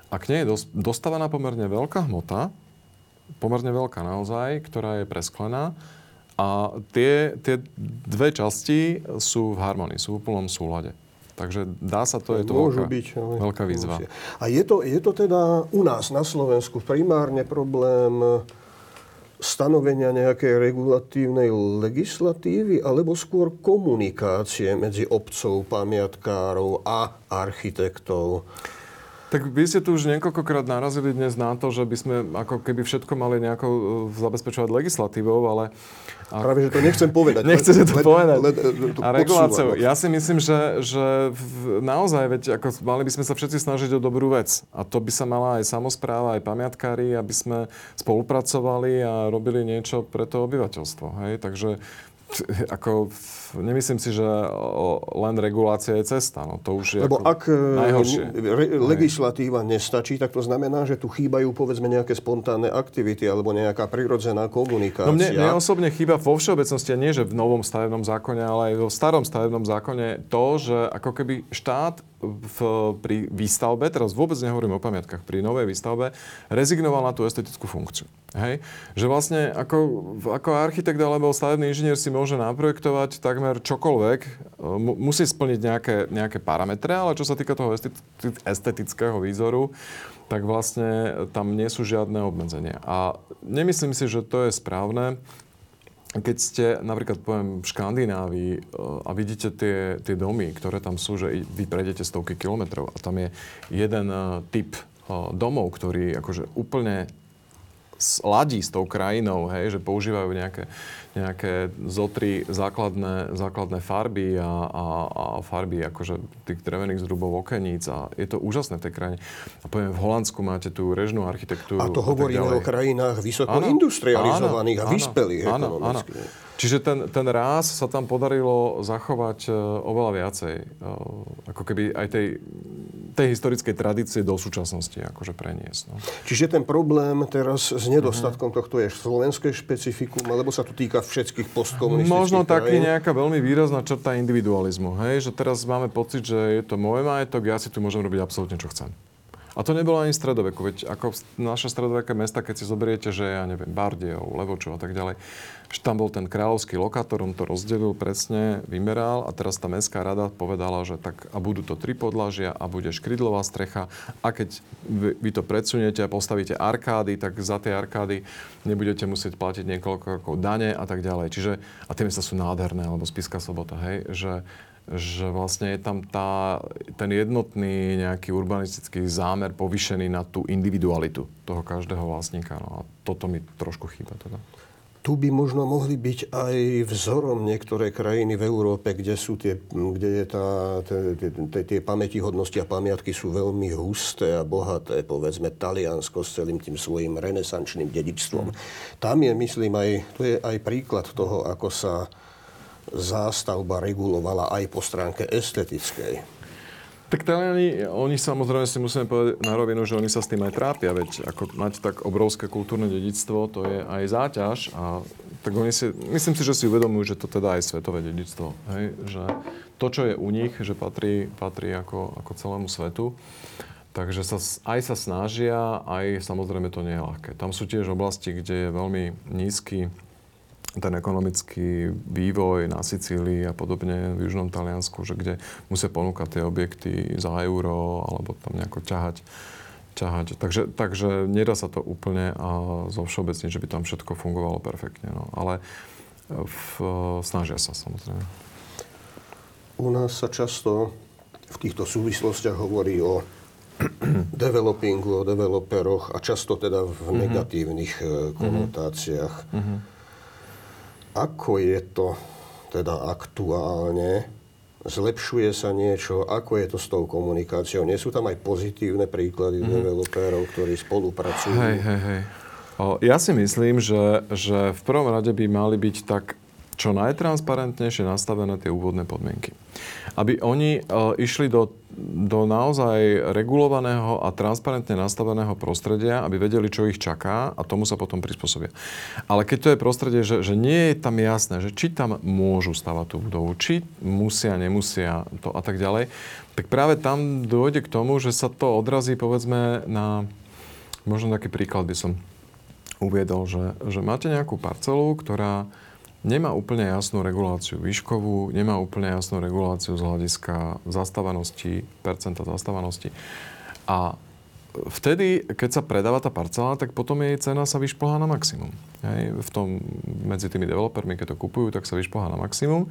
Speaker 2: A k nej je dostávaná pomerne veľká hmota, pomerne veľká naozaj, ktorá je presklená a tie, tie dve časti sú v harmonii, sú v úplnom súlade. Takže dá sa to, je to Môžu veľká, byť, ale veľká výzva.
Speaker 1: A je to, je to teda u nás na Slovensku primárne problém stanovenia nejakej regulatívnej legislatívy alebo skôr komunikácie medzi obcov, pamiatkárov a architektov?
Speaker 2: Tak vy ste tu už niekoľkokrát narazili dnes na to, že by sme ako keby všetko mali nejako e, zabezpečovať legislatívou, ale...
Speaker 1: A... Práve, že to nechcem povedať.
Speaker 2: Nechcete to led, povedať. Led, led, a reguláciou. Ja si myslím, že, že naozaj, veď ako mali by sme sa všetci snažiť o dobrú vec. A to by sa mala aj samozpráva, aj pamiatkári, aby sme spolupracovali a robili niečo pre to obyvateľstvo. Hej? Takže ako, nemyslím si, že len regulácia je cesta. No, to už je
Speaker 1: Lebo
Speaker 2: ako
Speaker 1: ak e, najhoršie. Re, legislatíva nestačí, tak to znamená, že tu chýbajú povedzme nejaké spontánne aktivity alebo nejaká prirodzená komunikácia.
Speaker 2: No mne, mne osobne chýba vo všeobecnosti, a nie že v novom stavebnom zákone, ale aj vo starom stavebnom zákone to, že ako keby štát v, pri výstavbe, teraz vôbec nehovorím o pamiatkách, pri novej výstavbe, rezignoval na tú estetickú funkciu. Hej? Že vlastne ako, ako architekt alebo stavebný inžinier si môže naprojektovať takmer čokoľvek, musí splniť nejaké, nejaké parametre, ale čo sa týka toho estetického výzoru, tak vlastne tam nie sú žiadne obmedzenia. A nemyslím si, že to je správne keď ste napríklad poviem v Škandinávii e, a vidíte tie, tie domy, ktoré tam sú, že vy prejdete stovky kilometrov a tam je jeden e, typ e, domov, ktorý akože úplne ladí s tou krajinou, hej, že používajú nejaké, nejaké zotri základné, základné farby a, a, a farby akože tých drevených zrubov okeníc a je to úžasné v tej krajine. A poviem, v Holandsku máte tú režnú architektúru.
Speaker 1: A to hovoríme o krajinách vysoko áno, industrializovaných áno, a vyspelých áno, ekonomicky. Áno.
Speaker 2: Čiže ten, ten ráz sa tam podarilo zachovať uh, oveľa viacej. Uh, ako keby aj tej, tej historickej tradície do súčasnosti akože preniesť. No.
Speaker 1: Čiže ten problém teraz s nedostatkom uh-huh. tohto je slovenské špecifikum, alebo sa to týka všetkých postkomunistických
Speaker 2: Možno taký nejaká veľmi výrazná črta individualizmu. Hej? Že teraz máme pocit, že je to môj majetok, ja si tu môžem robiť absolútne, čo chcem. A to nebolo ani stredoveku, veď ako naše stredoveké mesta, keď si zoberiete, že ja neviem, Bardejov, Levočov a tak ďalej, že tam bol ten kráľovský lokátor, on to rozdelil presne, vymeral a teraz tá mestská rada povedala, že tak a budú to tri podlažia a bude škrydlová strecha a keď vy, vy to predsuniete a postavíte arkády, tak za tie arkády nebudete musieť platiť niekoľko dane a tak ďalej. Čiže, a tie mesta sú nádherné, alebo Spiska sobota, hej, že že vlastne je tam tá, ten jednotný nejaký urbanistický zámer povyšený na tú individualitu toho každého vlastníka. No a toto mi trošku chýba teda.
Speaker 1: Tu by možno mohli byť aj vzorom niektoré krajiny v Európe, kde, sú tie, kde je tá, tie, tie, pamätihodnosti a pamiatky sú veľmi husté a bohaté. Povedzme Taliansko s celým tým svojim renesančným dedičstvom. Tam je, myslím, aj, to je aj príklad toho, ako sa zástavba regulovala aj po stránke estetickej.
Speaker 2: Tak Taliani, oni samozrejme si musíme povedať na rovinu, že oni sa s tým aj trápia, veď ako mať tak obrovské kultúrne dedictvo, to je aj záťaž a tak oni si, myslím si, že si uvedomujú, že to teda aj svetové dedictvo, hej? že to, čo je u nich, že patrí, patrí ako, ako celému svetu. Takže sa, aj sa snažia, aj samozrejme to nie je ľahké. Tam sú tiež oblasti, kde je veľmi nízky ten ekonomický vývoj na Sicílii a podobne v južnom Taliansku, že kde musia ponúkať tie objekty za euro alebo tam nejako ťahať. ťahať. Takže, takže nedá sa to úplne a zo všeobecne, že by tam všetko fungovalo perfektne. No. Ale v, snažia sa samozrejme.
Speaker 1: U nás sa často v týchto súvislostiach hovorí o developingu, o developeroch a často teda v mm-hmm. negatívnych eh, konotáciách. Mm-hmm. Ako je to teda aktuálne? Zlepšuje sa niečo? Ako je to s tou komunikáciou? Nie sú tam aj pozitívne príklady mm. developérov, ktorí spolupracujú?
Speaker 2: Hej, hej, hej. O, ja si myslím, že, že v prvom rade by mali byť tak čo najtransparentnejšie nastavené tie úvodné podmienky. Aby oni e, išli do, do naozaj regulovaného a transparentne nastaveného prostredia, aby vedeli, čo ich čaká a tomu sa potom prispôsobia. Ale keď to je prostredie, že, že nie je tam jasné, že či tam môžu stavať tú budovu, či musia, nemusia to a tak ďalej, tak práve tam dôjde k tomu, že sa to odrazí povedzme na, možno taký príklad by som uviedol, že, že máte nejakú parcelu, ktorá nemá úplne jasnú reguláciu výškovú, nemá úplne jasnú reguláciu z hľadiska zastávanosti, percenta zastávanosti. A vtedy, keď sa predáva tá parcela, tak potom jej cena sa vyšplhá na maximum. Hej? V tom, medzi tými developermi, keď to kupujú, tak sa vyšplhá na maximum.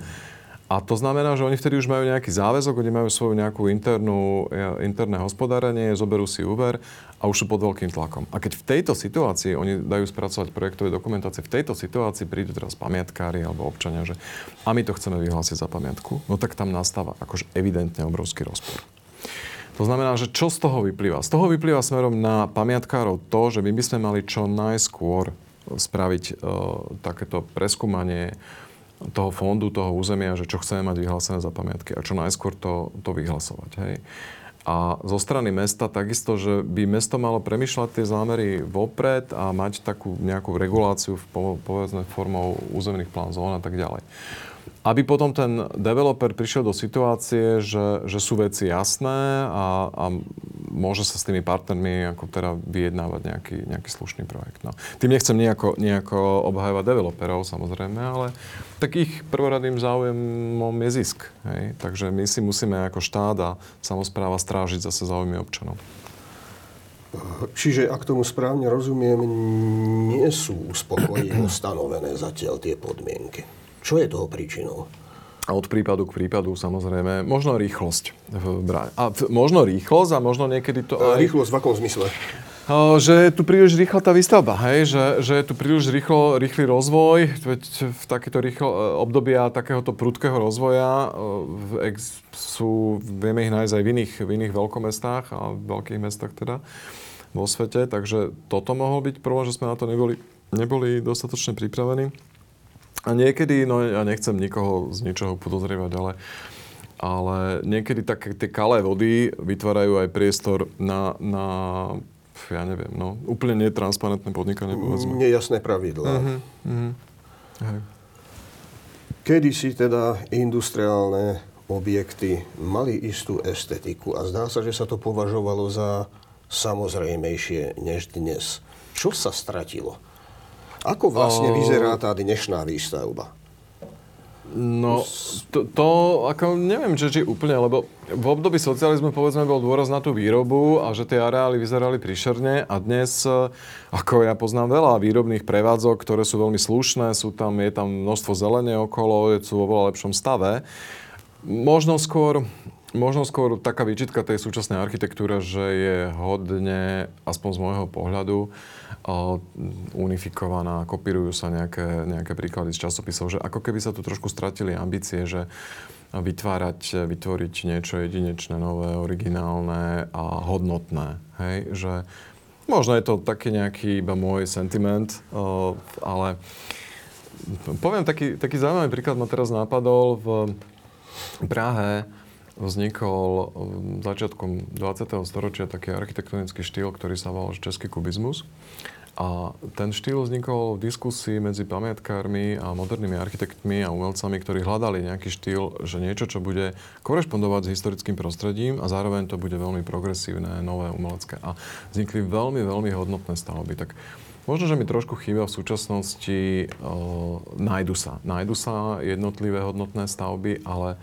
Speaker 2: A to znamená, že oni vtedy už majú nejaký záväzok, oni majú svoju nejakú internú, e, interné hospodárenie, zoberú si úver a už sú pod veľkým tlakom. A keď v tejto situácii oni dajú spracovať projektové dokumentácie, v tejto situácii prídu teraz pamiatkári alebo občania, že a my to chceme vyhlásiť za pamiatku, no tak tam nastáva akože evidentne obrovský rozpor. To znamená, že čo z toho vyplýva? Z toho vyplýva smerom na pamiatkárov to, že my by sme mali čo najskôr spraviť uh, takéto preskúmanie toho fondu, toho územia, že čo chceme mať vyhlásené za pamiatky a čo najskôr to, to vyhlasovať. Hej. A zo strany mesta takisto, že by mesto malo premyšľať tie zámery vopred a mať takú nejakú reguláciu, povedzme, formou územných plán zón a tak ďalej aby potom ten developer prišiel do situácie, že, že sú veci jasné a, a môže sa s tými partnermi ako teda vyjednávať nejaký, nejaký slušný projekt. No. Tým nechcem nejako, nejako obhajovať developerov samozrejme, ale takých prvoradým záujemom je zisk. Hej? Takže my si musíme ako štát a samozpráva strážiť zase záujmy občanov.
Speaker 1: Čiže, ak tomu správne rozumiem, nie sú uspokojivo stanovené zatiaľ tie podmienky. Čo je toho príčinou?
Speaker 2: A od prípadu k prípadu samozrejme, možno rýchlosť. A možno rýchlosť a možno niekedy to
Speaker 1: aj... Rýchlosť v akom zmysle?
Speaker 2: Že je tu príliš rýchla tá výstavba, hej? Že, že je tu príliš rýchlo, rýchly rozvoj, veď v takéto rýchlo, e, obdobia takéhoto prudkého rozvoja e, ex, sú, vieme ich nájsť aj v iných, v iných veľkomestách a v veľkých mestách teda vo svete, takže toto mohol byť problém, že sme na to neboli, neboli dostatočne pripravení. A niekedy, no ja nechcem nikoho z ničoho podozrievať, ale, ale niekedy také tie kalé vody vytvárajú aj priestor na, na ja neviem, no, úplne netransparentné podnikanie, povedzme.
Speaker 1: Nejasné pravidlá. Uh-huh, uh-huh. Hej. Kedy si teda industriálne objekty mali istú estetiku a zdá sa, že sa to považovalo za samozrejmejšie než dnes. Čo sa stratilo? Ako vlastne vyzerá tá dnešná výstavba?
Speaker 2: No, to, to ako neviem, že či úplne, lebo v období socializmu povedzme bol dôraz na tú výrobu a že tie areály vyzerali príšerne a dnes, e, ako ja poznám veľa výrobných prevádzok, ktoré sú veľmi slušné, sú tam, je tam množstvo zelene okolo, sú vo veľa lepšom stave. Možno skôr, možno skôr taká výčitka tej súčasnej architektúre, že je hodne, aspoň z môjho pohľadu, unifikovaná, kopírujú sa nejaké, nejaké príklady z časopisov, že ako keby sa tu trošku stratili ambície, že vytvárať, vytvoriť niečo jedinečné, nové, originálne a hodnotné. Hej? Že možno je to taký nejaký iba môj sentiment, ale poviem taký, taký zaujímavý príklad ma teraz napadol v Prahe vznikol začiatkom 20. storočia taký architektonický štýl, ktorý sa volal český kubizmus. A ten štýl vznikol v diskusii medzi pamiatkármi a modernými architektmi a umelcami, ktorí hľadali nejaký štýl, že niečo, čo bude korešpondovať s historickým prostredím a zároveň to bude veľmi progresívne, nové, umelecké. A vznikli veľmi, veľmi hodnotné stavby. Tak možno, že mi trošku chýba v súčasnosti, uh, nájdu sa. Nájdu sa jednotlivé hodnotné stavby, ale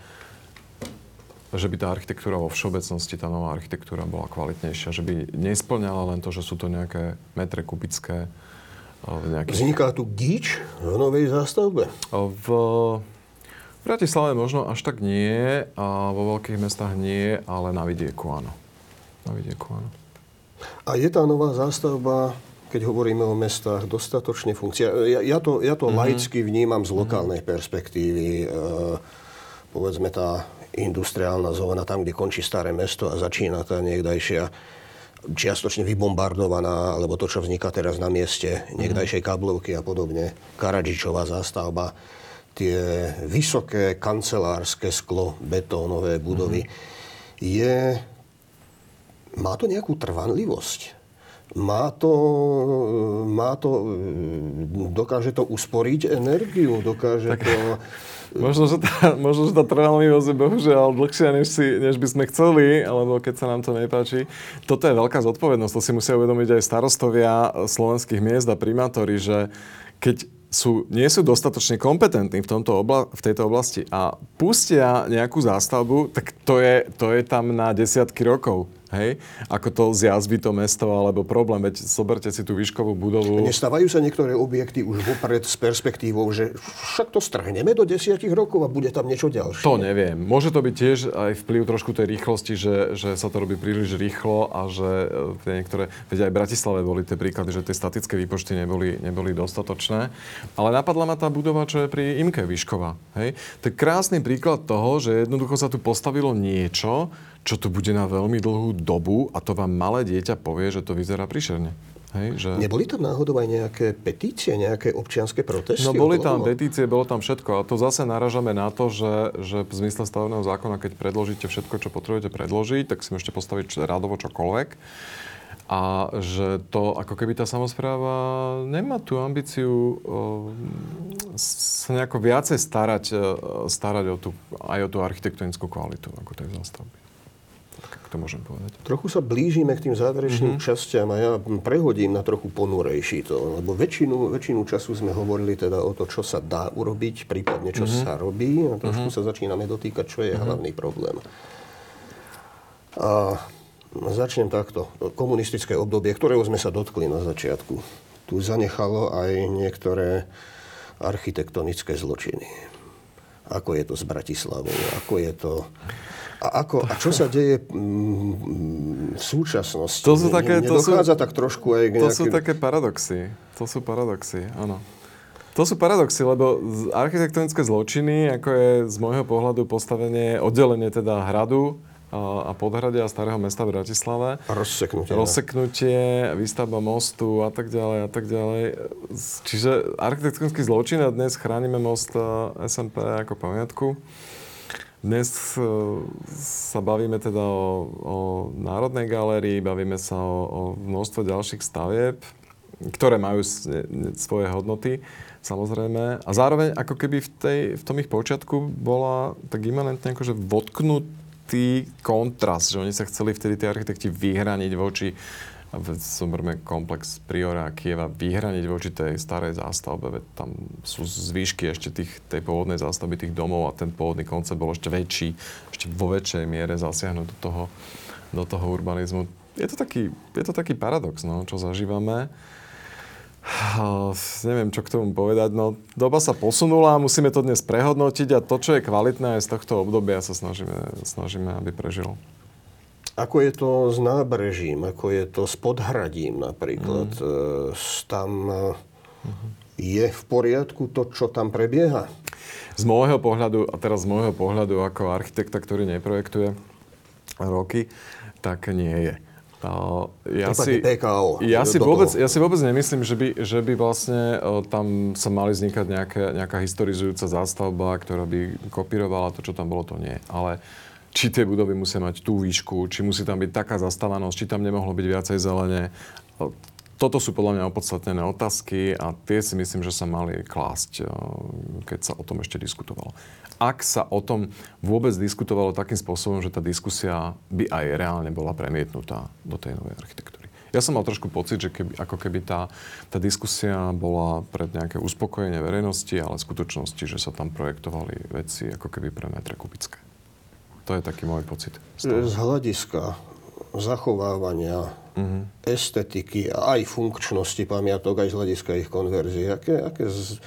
Speaker 2: že by tá architektúra vo všeobecnosti, tá nová architektúra bola kvalitnejšia, že by nesplňala len to, že sú to nejaké metre kubické.
Speaker 1: Nejaký... Vzniká tu gíč v novej zástavbe?
Speaker 2: V Bratislave možno až tak nie, a vo veľkých mestách nie, ale na vidieku áno. Na vidieku áno.
Speaker 1: A je tá nová zástavba, keď hovoríme o mestách, dostatočne funkcia? Ja, ja to, ja to mm-hmm. laicky vnímam z lokálnej mm-hmm. perspektívy. E, povedzme tá industriálna zóna, tam, kde končí staré mesto a začína tá niekdajšia čiastočne vybombardovaná, alebo to, čo vzniká teraz na mieste niekdajšej kablovky a podobne, Karadžičová zástavba, tie vysoké kancelárske sklo, betónové budovy, mm-hmm. je... Má to nejakú trvanlivosť? Má to, má to, dokáže to usporiť energiu, dokáže tak. to
Speaker 2: Možno, že tá, možno, že tá trvanlivosť je bohužiaľ dlhšia, než, si, než by sme chceli, alebo keď sa nám to nepáči. Toto je veľká zodpovednosť, to si musia uvedomiť aj starostovia slovenských miest a primátori, že keď sú, nie sú dostatočne kompetentní v, tomto obla- v tejto oblasti a pustia nejakú zástavbu, tak to je, to je tam na desiatky rokov. Hej? Ako to zjazví to mesto alebo problém, veď zoberte si tú výškovú budovu.
Speaker 1: Nestávajú sa niektoré objekty už vopred s perspektívou, že však to strhneme do desiatich rokov a bude tam niečo ďalšie?
Speaker 2: To neviem. Môže to byť tiež aj vplyv trošku tej rýchlosti, že, že sa to robí príliš rýchlo a že e, tie niektoré, veď aj v Bratislave boli tie príklady, že tie statické výpočty neboli, neboli dostatočné. Ale napadla ma tá budova, čo je pri Imke Výšková. Hej? To je krásny príklad toho, že jednoducho sa tu postavilo niečo, čo tu bude na veľmi dlhú dobu a to vám malé dieťa povie, že to vyzerá príšerne. Hej, že...
Speaker 1: Neboli tam náhodou aj nejaké petície, nejaké občianské protesty?
Speaker 2: No boli tam petície, bolo tam všetko. A to zase naražame na to, že, že v zmysle stavebného zákona, keď predložíte všetko, čo potrebujete predložiť, tak si môžete postaviť radovo čokoľvek. A že to, ako keby tá samozpráva nemá tú ambíciu sa nejako viacej starať, starať o tú, aj o tú architektonickú kvalitu ako tej zástavby to môžem povedať.
Speaker 1: Trochu sa blížime k tým záverečným mm-hmm. častiam a ja prehodím na trochu ponurejší to, lebo väčšinu, väčšinu času sme hovorili teda o to, čo sa dá urobiť, prípadne čo mm-hmm. sa robí a trošku mm-hmm. sa začíname dotýkať, čo je mm-hmm. hlavný problém. A začnem takto. Komunistické obdobie, ktorého sme sa dotkli na začiatku, tu zanechalo aj niektoré architektonické zločiny. Ako je to s Bratislavou, ako je to a, ako, a čo sa deje mm, v súčasnosti?
Speaker 2: To sú také, to sú,
Speaker 1: tak trošku aj k
Speaker 2: nejakým... To sú také paradoxy. To sú paradoxy, áno. To sú paradoxy, lebo architektonické zločiny, ako je z môjho pohľadu postavenie, oddelenie teda hradu a, a podhradia starého mesta v Bratislave.
Speaker 1: A rozseknutie.
Speaker 2: Rozseknutie, výstavba mostu a tak ďalej a tak ďalej. Čiže architektonický zločin a dnes chránime most SMP ako pamiatku. Dnes e, sa bavíme teda o, o Národnej galérii, bavíme sa o, o množstvo ďalších stavieb, ktoré majú svoje hodnoty, samozrejme. A zároveň ako keby v, tej, v tom ich počiatku bola tak imanentne akože votknutý kontrast, že oni sa chceli vtedy tí architekti vyhraniť voči zoberme komplex Priora a Kieva vyhraniť voči tej starej zástavbe, veď tam sú zvýšky ešte tých, tej pôvodnej zástavby tých domov a ten pôvodný koncept bol ešte väčší, ešte vo väčšej miere zasiahnuť do toho, do toho urbanizmu. Je to taký, je to taký paradox, no, čo zažívame. Neviem, čo k tomu povedať. No, doba sa posunula, musíme to dnes prehodnotiť a to, čo je kvalitné aj z tohto obdobia, sa snažíme, snažíme aby prežilo.
Speaker 1: Ako je to s nábrežím, ako je to s podhradím napríklad? Mm. Tam mm-hmm. je v poriadku to, čo tam prebieha?
Speaker 2: Z môjho pohľadu, a teraz z môjho pohľadu ako architekta, ktorý neprojektuje roky, tak nie je.
Speaker 1: Ja, si, PKO,
Speaker 2: ja, si vôbec, ja si vôbec nemyslím, že by, že by vlastne uh, tam sa mali vznikať nejaká, nejaká historizujúca zástavba, ktorá by kopírovala to, čo tam bolo, to nie. Ale či tie budovy musia mať tú výšku, či musí tam byť taká zastávanosť, či tam nemohlo byť viacej zelene. Toto sú podľa mňa opodstatnené otázky a tie si myslím, že sa mali klásť, keď sa o tom ešte diskutovalo ak sa o tom vôbec diskutovalo takým spôsobom, že tá diskusia by aj reálne bola premietnutá do tej novej architektúry. Ja som mal trošku pocit, že keby, ako keby tá, tá diskusia bola pred nejaké uspokojenie verejnosti, ale v skutočnosti, že sa tam projektovali veci ako keby pre metre kubické. To je taký môj pocit.
Speaker 1: Z, z hľadiska zachovávania uh-huh. estetiky a aj funkčnosti pamiatok, aj z hľadiska ich konverzie, aké, aké z,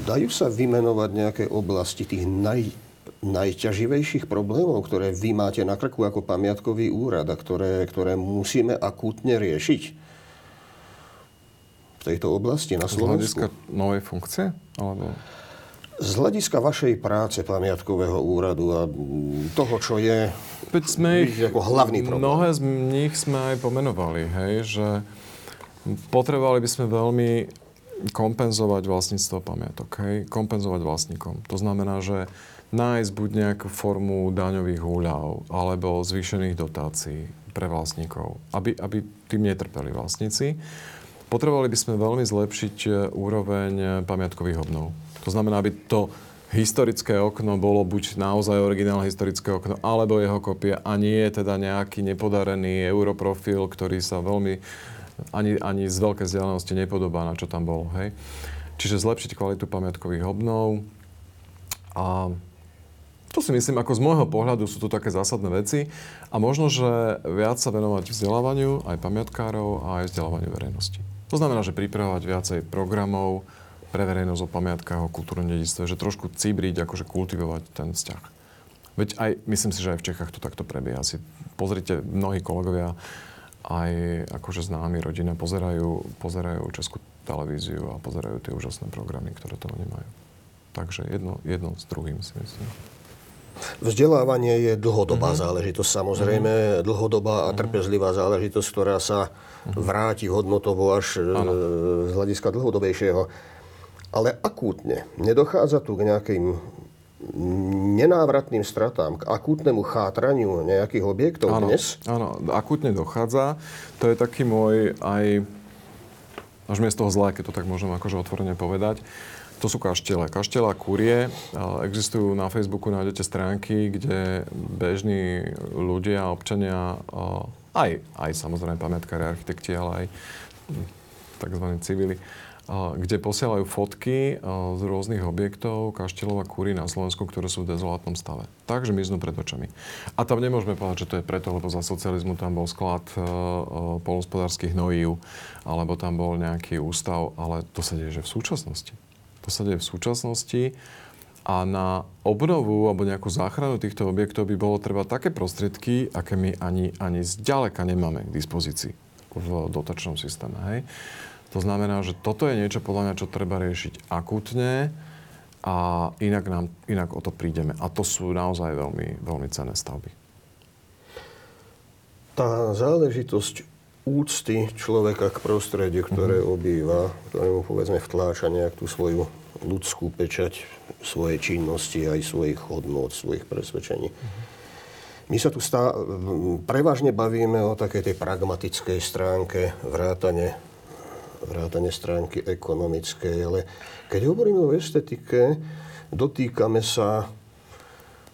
Speaker 1: Dajú sa vymenovať nejaké oblasti tých naj, najťaživejších problémov, ktoré vy máte na krku ako pamiatkový úrad a ktoré, ktoré musíme akútne riešiť v tejto oblasti na Slovensku?
Speaker 2: Z hľadiska novej funkcie? Alebo...
Speaker 1: Z hľadiska vašej práce pamiatkového úradu a toho, čo je
Speaker 2: Veď sme ich,
Speaker 1: ako hlavný problém.
Speaker 2: Mnohé z nich sme aj pomenovali, hej, že potrebovali by sme veľmi kompenzovať vlastníctvo pamiatok, hej? kompenzovať vlastníkom. To znamená, že nájsť buď nejakú formu daňových úľav alebo zvýšených dotácií pre vlastníkov, aby, aby tým netrpeli vlastníci. Potrebovali by sme veľmi zlepšiť e, úroveň e, pamiatkových obnov. To znamená, aby to historické okno bolo buď naozaj originálne historické okno, alebo jeho kopia a nie teda nejaký nepodarený europrofil, ktorý sa veľmi ani, ani z veľkej vzdialenosti nepodobá na čo tam bolo. Hej. Čiže zlepšiť kvalitu pamiatkových obnov. A to si myslím, ako z môjho pohľadu sú to také zásadné veci. A možno, že viac sa venovať vzdelávaniu aj pamiatkárov a aj vzdelávaniu verejnosti. To znamená, že pripravovať viacej programov pre verejnosť o pamiatkách, o kultúrnom dedictve, že trošku cibriť, akože kultivovať ten vzťah. Veď aj, myslím si, že aj v Čechách to takto prebieha. Si pozrite, mnohí kolegovia aj akože známi rodina pozerajú, pozerajú Českú televíziu a pozerajú tie úžasné programy, ktoré toho nemajú. Takže jedno, jedno s druhým si myslím.
Speaker 1: Vzdelávanie je dlhodobá mm-hmm. záležitosť, samozrejme, mm-hmm. dlhodobá a mhm. trpezlivá záležitosť, ktorá sa mm-hmm. vráti hodnotovo až ano. E, z hľadiska dlhodobejšieho. Ale akútne nedochádza tu k nejakým nenávratným stratám, k akútnemu chátraniu nejakých objektov
Speaker 2: áno,
Speaker 1: dnes?
Speaker 2: Áno, akútne dochádza. To je taký môj aj... Až mi je z toho zlé, keď to tak môžem akože otvorene povedať. To sú kaštele. Kaštela Kurie. Existujú na Facebooku, nájdete stránky, kde bežní ľudia, občania, aj, aj samozrejme pamiatkári, architekti, ale aj tzv. civili, kde posielajú fotky z rôznych objektov kaštieľov a kúry na Slovensku, ktoré sú v dezolátnom stave. Takže miznú pred očami. A tam nemôžeme povedať, že to je preto, lebo za socializmu tam bol sklad polnospodárských hnojív, alebo tam bol nejaký ústav, ale to sa deje že v súčasnosti. To sa deje v súčasnosti a na obnovu alebo nejakú záchranu týchto objektov by bolo treba také prostriedky, aké my ani, ani zďaleka nemáme k dispozícii v dotačnom systéme. Hej? To znamená, že toto je niečo podľa mňa, čo treba riešiť akutne a inak, nám, inak o to prídeme. A to sú naozaj veľmi, veľmi cenné stavby.
Speaker 1: Tá záležitosť úcty človeka k prostrediu, ktoré mm-hmm. obýva, ktorému povedzme vtláča nejak tú svoju ľudskú pečať svojej činnosti, aj svojich hodnot, svojich presvedčení. Mm-hmm. My sa tu stá, prevažne bavíme o takej tej pragmatickej stránke vrátane vrátane stránky ekonomickej, ale keď hovoríme o estetike, dotýkame sa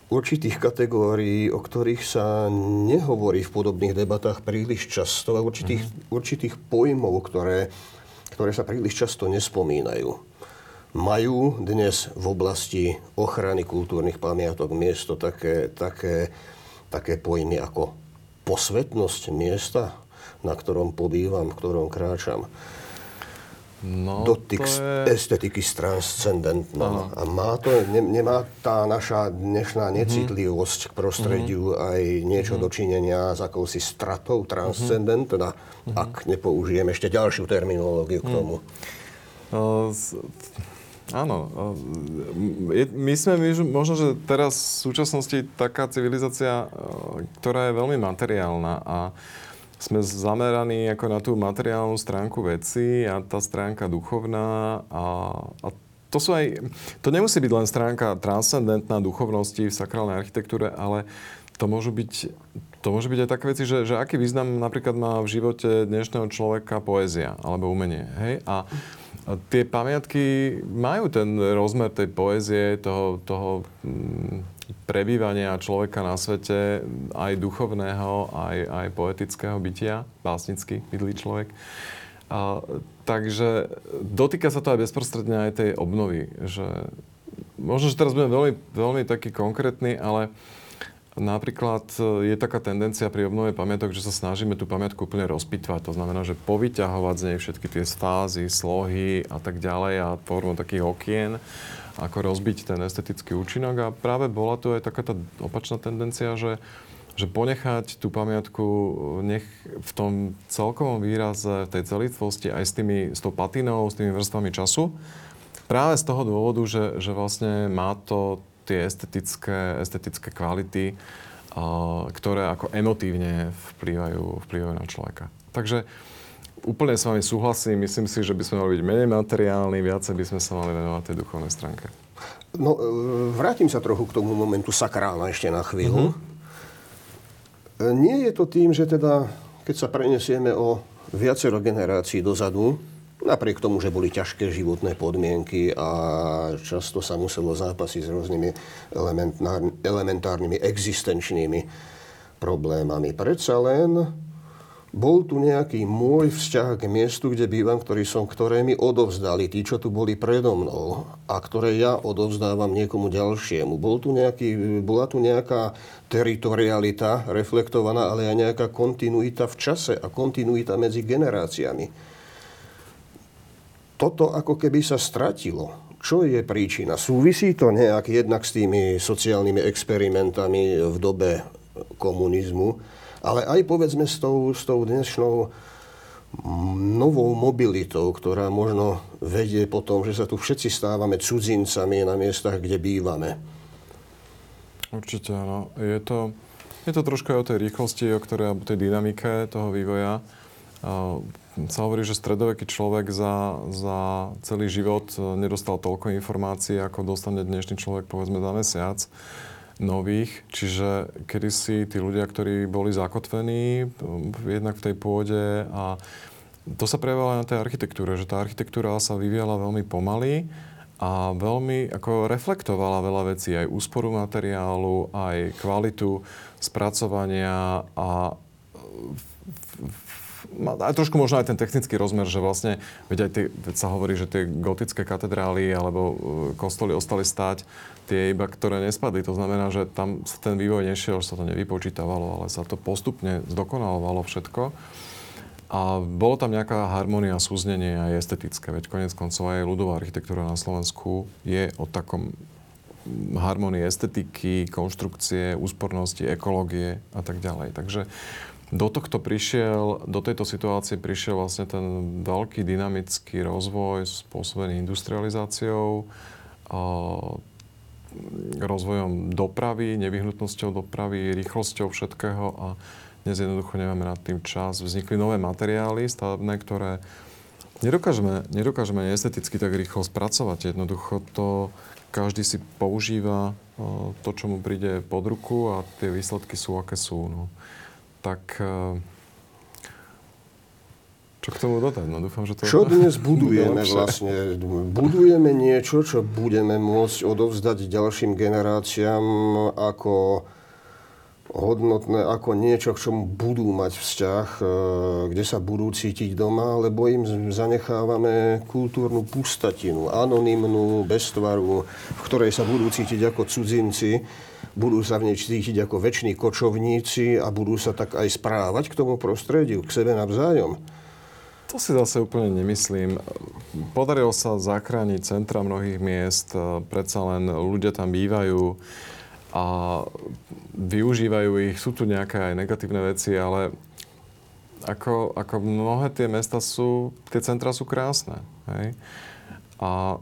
Speaker 1: určitých kategórií, o ktorých sa nehovorí v podobných debatách príliš často a určitých, mm-hmm. určitých pojmov, ktoré, ktoré sa príliš často nespomínajú. Majú dnes v oblasti ochrany kultúrnych pamiatok miesto také, také, také pojmy ako posvetnosť miesta, na ktorom pobývam, v ktorom kráčam no, dotyk je... estetiky s transcendentnou. A má to, ne, nemá tá naša dnešná mhm. necitlivosť mm-hmm. k prostrediu mm-hmm. aj niečo mm-hmm. dočinenia s akousi stratou mhm. transcendentná, mm-hmm. ak nepoužijem ešte ďalšiu terminológiu k mhm. tomu.
Speaker 2: Z... Áno. My sme možno, že teraz v súčasnosti taká civilizácia, ktorá je veľmi materiálna a sme zameraní ako na tú materiálnu stránku veci a tá stránka duchovná a, a to sú aj, to nemusí byť len stránka transcendentná duchovnosti v sakrálnej architektúre, ale to môžu byť, to môžu byť aj také veci, že, že aký význam napríklad má v živote dnešného človeka poézia alebo umenie. Hej? A, a tie pamiatky majú ten rozmer tej poézie, toho, toho mm, prebývania človeka na svete, aj duchovného, aj, aj poetického bytia, básnicky bydlý človek. A, takže dotýka sa to aj bezprostredne aj tej obnovy. Že, možno, že teraz budem veľmi, veľmi taký konkrétny, ale napríklad je taká tendencia pri obnove pamiatok, že sa snažíme tú pamiatku úplne rozpitvať. To znamená, že povyťahovať z nej všetky tie fázy, slohy a tak ďalej a formou takých okien ako rozbiť ten estetický účinok a práve bola tu aj taká tá opačná tendencia, že že ponechať tú pamiatku nech v tom celkovom výraze, v tej celistvosti aj s, tými, s tou patinou, s tými vrstvami času. Práve z toho dôvodu, že, že vlastne má to tie estetické, estetické kvality, uh, ktoré ako emotívne vplývajú, vplývajú na človeka. Takže úplne s vami súhlasím. Myslím si, že by sme mali byť menej materiálni, viacej by sme sa mali venovať tej duchovnej stránke.
Speaker 1: No, e, vrátim sa trochu k tomu momentu sakrálna ešte na chvíľu. Uh-huh. Nie je to tým, že teda, keď sa prenesieme o viacero generácií dozadu, napriek tomu, že boli ťažké životné podmienky a často sa muselo zápasiť s rôznymi elementárnymi existenčnými problémami. Predsa len bol tu nejaký môj vzťah k miestu, kde bývam, ktorý som, ktoré mi odovzdali tí, čo tu boli predo mnou a ktoré ja odovzdávam niekomu ďalšiemu. Bol tu nejaký, bola tu nejaká teritorialita reflektovaná, ale aj nejaká kontinuita v čase a kontinuita medzi generáciami. Toto ako keby sa stratilo. Čo je príčina? Súvisí to nejak jednak s tými sociálnymi experimentami v dobe komunizmu, ale aj povedzme s tou, s tou dnešnou novou mobilitou, ktorá možno vedie potom, že sa tu všetci stávame cudzincami na miestach, kde bývame.
Speaker 2: Určite áno. Je to, je to troška aj o tej rýchlosti, o ktorej, o tej dynamike toho vývoja. Sa hovorí, že stredoveký človek za, za celý život nedostal toľko informácií, ako dostane dnešný človek povedzme za mesiac nových, čiže kedysi tí ľudia, ktorí boli zakotvení jednak v tej pôde a to sa prejavovalo aj na tej architektúre, že tá architektúra sa vyvíjala veľmi pomaly a veľmi ako reflektovala veľa vecí, aj úsporu materiálu, aj kvalitu spracovania a a trošku možno aj ten technický rozmer, že vlastne, veď aj tie, veď sa hovorí, že tie gotické katedrály alebo e, kostoly ostali stáť tie iba, ktoré nespadli. To znamená, že tam sa ten vývoj nešiel, že sa to nevypočítavalo, ale sa to postupne zdokonalovalo všetko. A bolo tam nejaká harmonia, súznenie aj estetické. Veď konec koncov aj ľudová architektúra na Slovensku je o takom harmonii estetiky, konštrukcie, úspornosti, ekológie a tak ďalej. Takže do tohto prišiel, do tejto situácie prišiel vlastne ten veľký dynamický rozvoj spôsobený industrializáciou, rozvojom dopravy, nevyhnutnosťou dopravy, rýchlosťou všetkého a dnes jednoducho nemáme nad tým čas. Vznikli nové materiály stavebné, ktoré nedokážeme, nedokážeme esteticky tak rýchlo spracovať. Jednoducho to každý si používa to, čo mu príde pod ruku a tie výsledky sú, aké sú. No tak eh, Čo k tomu dodať? No dúfam, že to...
Speaker 1: Čo dnes budujeme vlastne? Budujeme niečo, čo budeme môcť odovzdať ďalším generáciám ako hodnotné, ako niečo, k čomu budú mať vzťah, e, kde sa budú cítiť doma, lebo im zanechávame kultúrnu pustatinu, anonymnú, bez tvaru, v ktorej sa budú cítiť ako cudzinci, budú sa v nej cítiť ako väčší kočovníci a budú sa tak aj správať k tomu prostrediu, k sebe navzájom.
Speaker 2: To si zase úplne nemyslím. Podarilo sa zachrániť centra mnohých miest, predsa len ľudia tam bývajú a využívajú ich. Sú tu nejaké aj negatívne veci, ale ako, ako mnohé tie mesta sú, tie centra sú krásne. Hej? A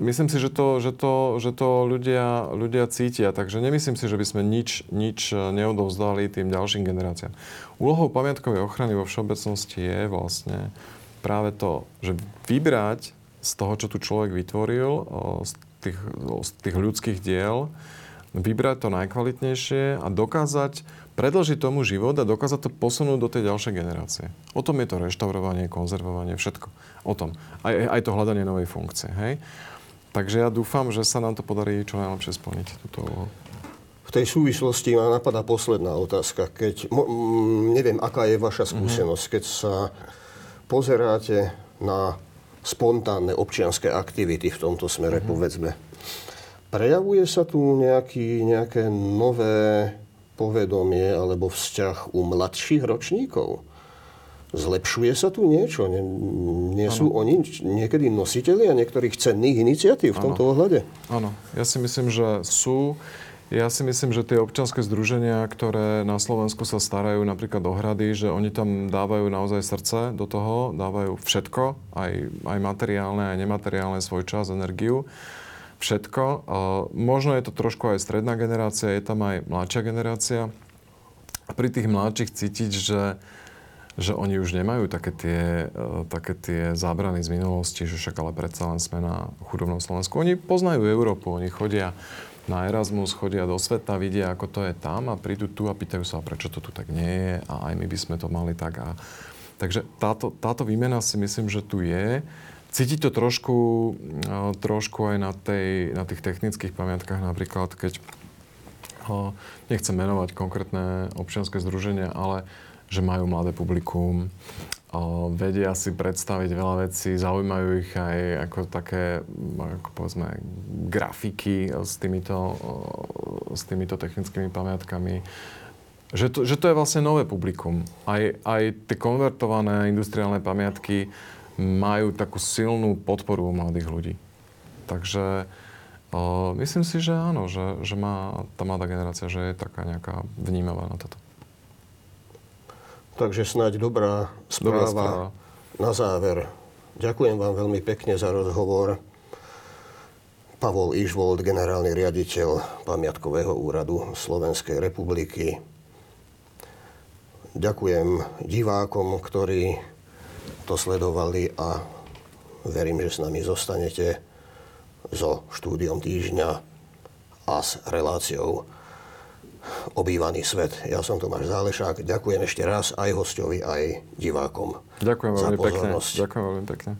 Speaker 2: myslím si, že to, že to, že to ľudia, ľudia cítia, takže nemyslím si, že by sme nič, nič neodovzdali tým ďalším generáciám. Úlohou pamiatkovej ochrany vo všeobecnosti je vlastne práve to, že vybrať z toho, čo tu človek vytvoril, z tých, z tých ľudských diel, vybrať to najkvalitnejšie a dokázať predlžiť tomu život a dokázať to posunúť do tej ďalšej generácie. O tom je to reštaurovanie, konzervovanie, všetko. O tom. Aj, aj to hľadanie novej funkcie. Hej? Takže ja dúfam, že sa nám to podarí čo najlepšie splniť túto úlohu.
Speaker 1: V tej súvislosti ma napadá posledná otázka. Keď, neviem, aká je vaša mhm. skúsenosť, keď sa pozeráte na spontánne občianské aktivity v tomto smere, mm-hmm. povedzme. Prejavuje sa tu nejaký, nejaké nové povedomie alebo vzťah u mladších ročníkov? Zlepšuje sa tu niečo? Nie, nie sú oni niekedy nositeľi a niektorých cenných iniciatív v tomto ano. ohľade?
Speaker 2: Áno, ja si myslím, že sú. Ja si myslím, že tie občanské združenia, ktoré na Slovensku sa starajú napríklad o hrady, že oni tam dávajú naozaj srdce do toho, dávajú všetko, aj, aj materiálne, aj nemateriálne, svoj čas, energiu všetko. Možno je to trošku aj stredná generácia, je tam aj mladšia generácia. Pri tých mladších cítiť, že že oni už nemajú také tie, uh, také tie zábrany z minulosti, že však ale predsa len sme na chudobnom Slovensku. Oni poznajú Európu, oni chodia na Erasmus, chodia do sveta, vidia, ako to je tam a prídu tu a pýtajú sa, prečo to tu tak nie je a aj my by sme to mali tak. A... Takže táto, táto výmena si myslím, že tu je. Cítiť to trošku, uh, trošku aj na, tej, na tých technických pamiatkách, napríklad, keď uh, nechcem menovať konkrétne občianske združenia, ale že majú mladé publikum, vedia si predstaviť veľa vecí, zaujímajú ich aj ako také, ako povedzme, grafiky s týmito, s týmito technickými pamiatkami. Že to, že to je vlastne nové publikum. Aj, aj tie konvertované industriálne pamiatky majú takú silnú podporu u mladých ľudí. Takže o, myslím si, že áno, že, že má tá mladá generácia, že je taká nejaká vnímavá na toto.
Speaker 1: Takže snáď dobrá správa, dobrá správa na záver. Ďakujem vám veľmi pekne za rozhovor. Pavol Išvold, generálny riaditeľ Pamiatkového úradu Slovenskej republiky. Ďakujem divákom, ktorí to sledovali a verím, že s nami zostanete so štúdiom týždňa a s reláciou obývaný svet. Ja som Tomáš Zálešák. Ďakujem ešte raz aj hostovi, aj divákom
Speaker 2: Ďakujem veľmi pekne. Ďakujem veľmi pekne.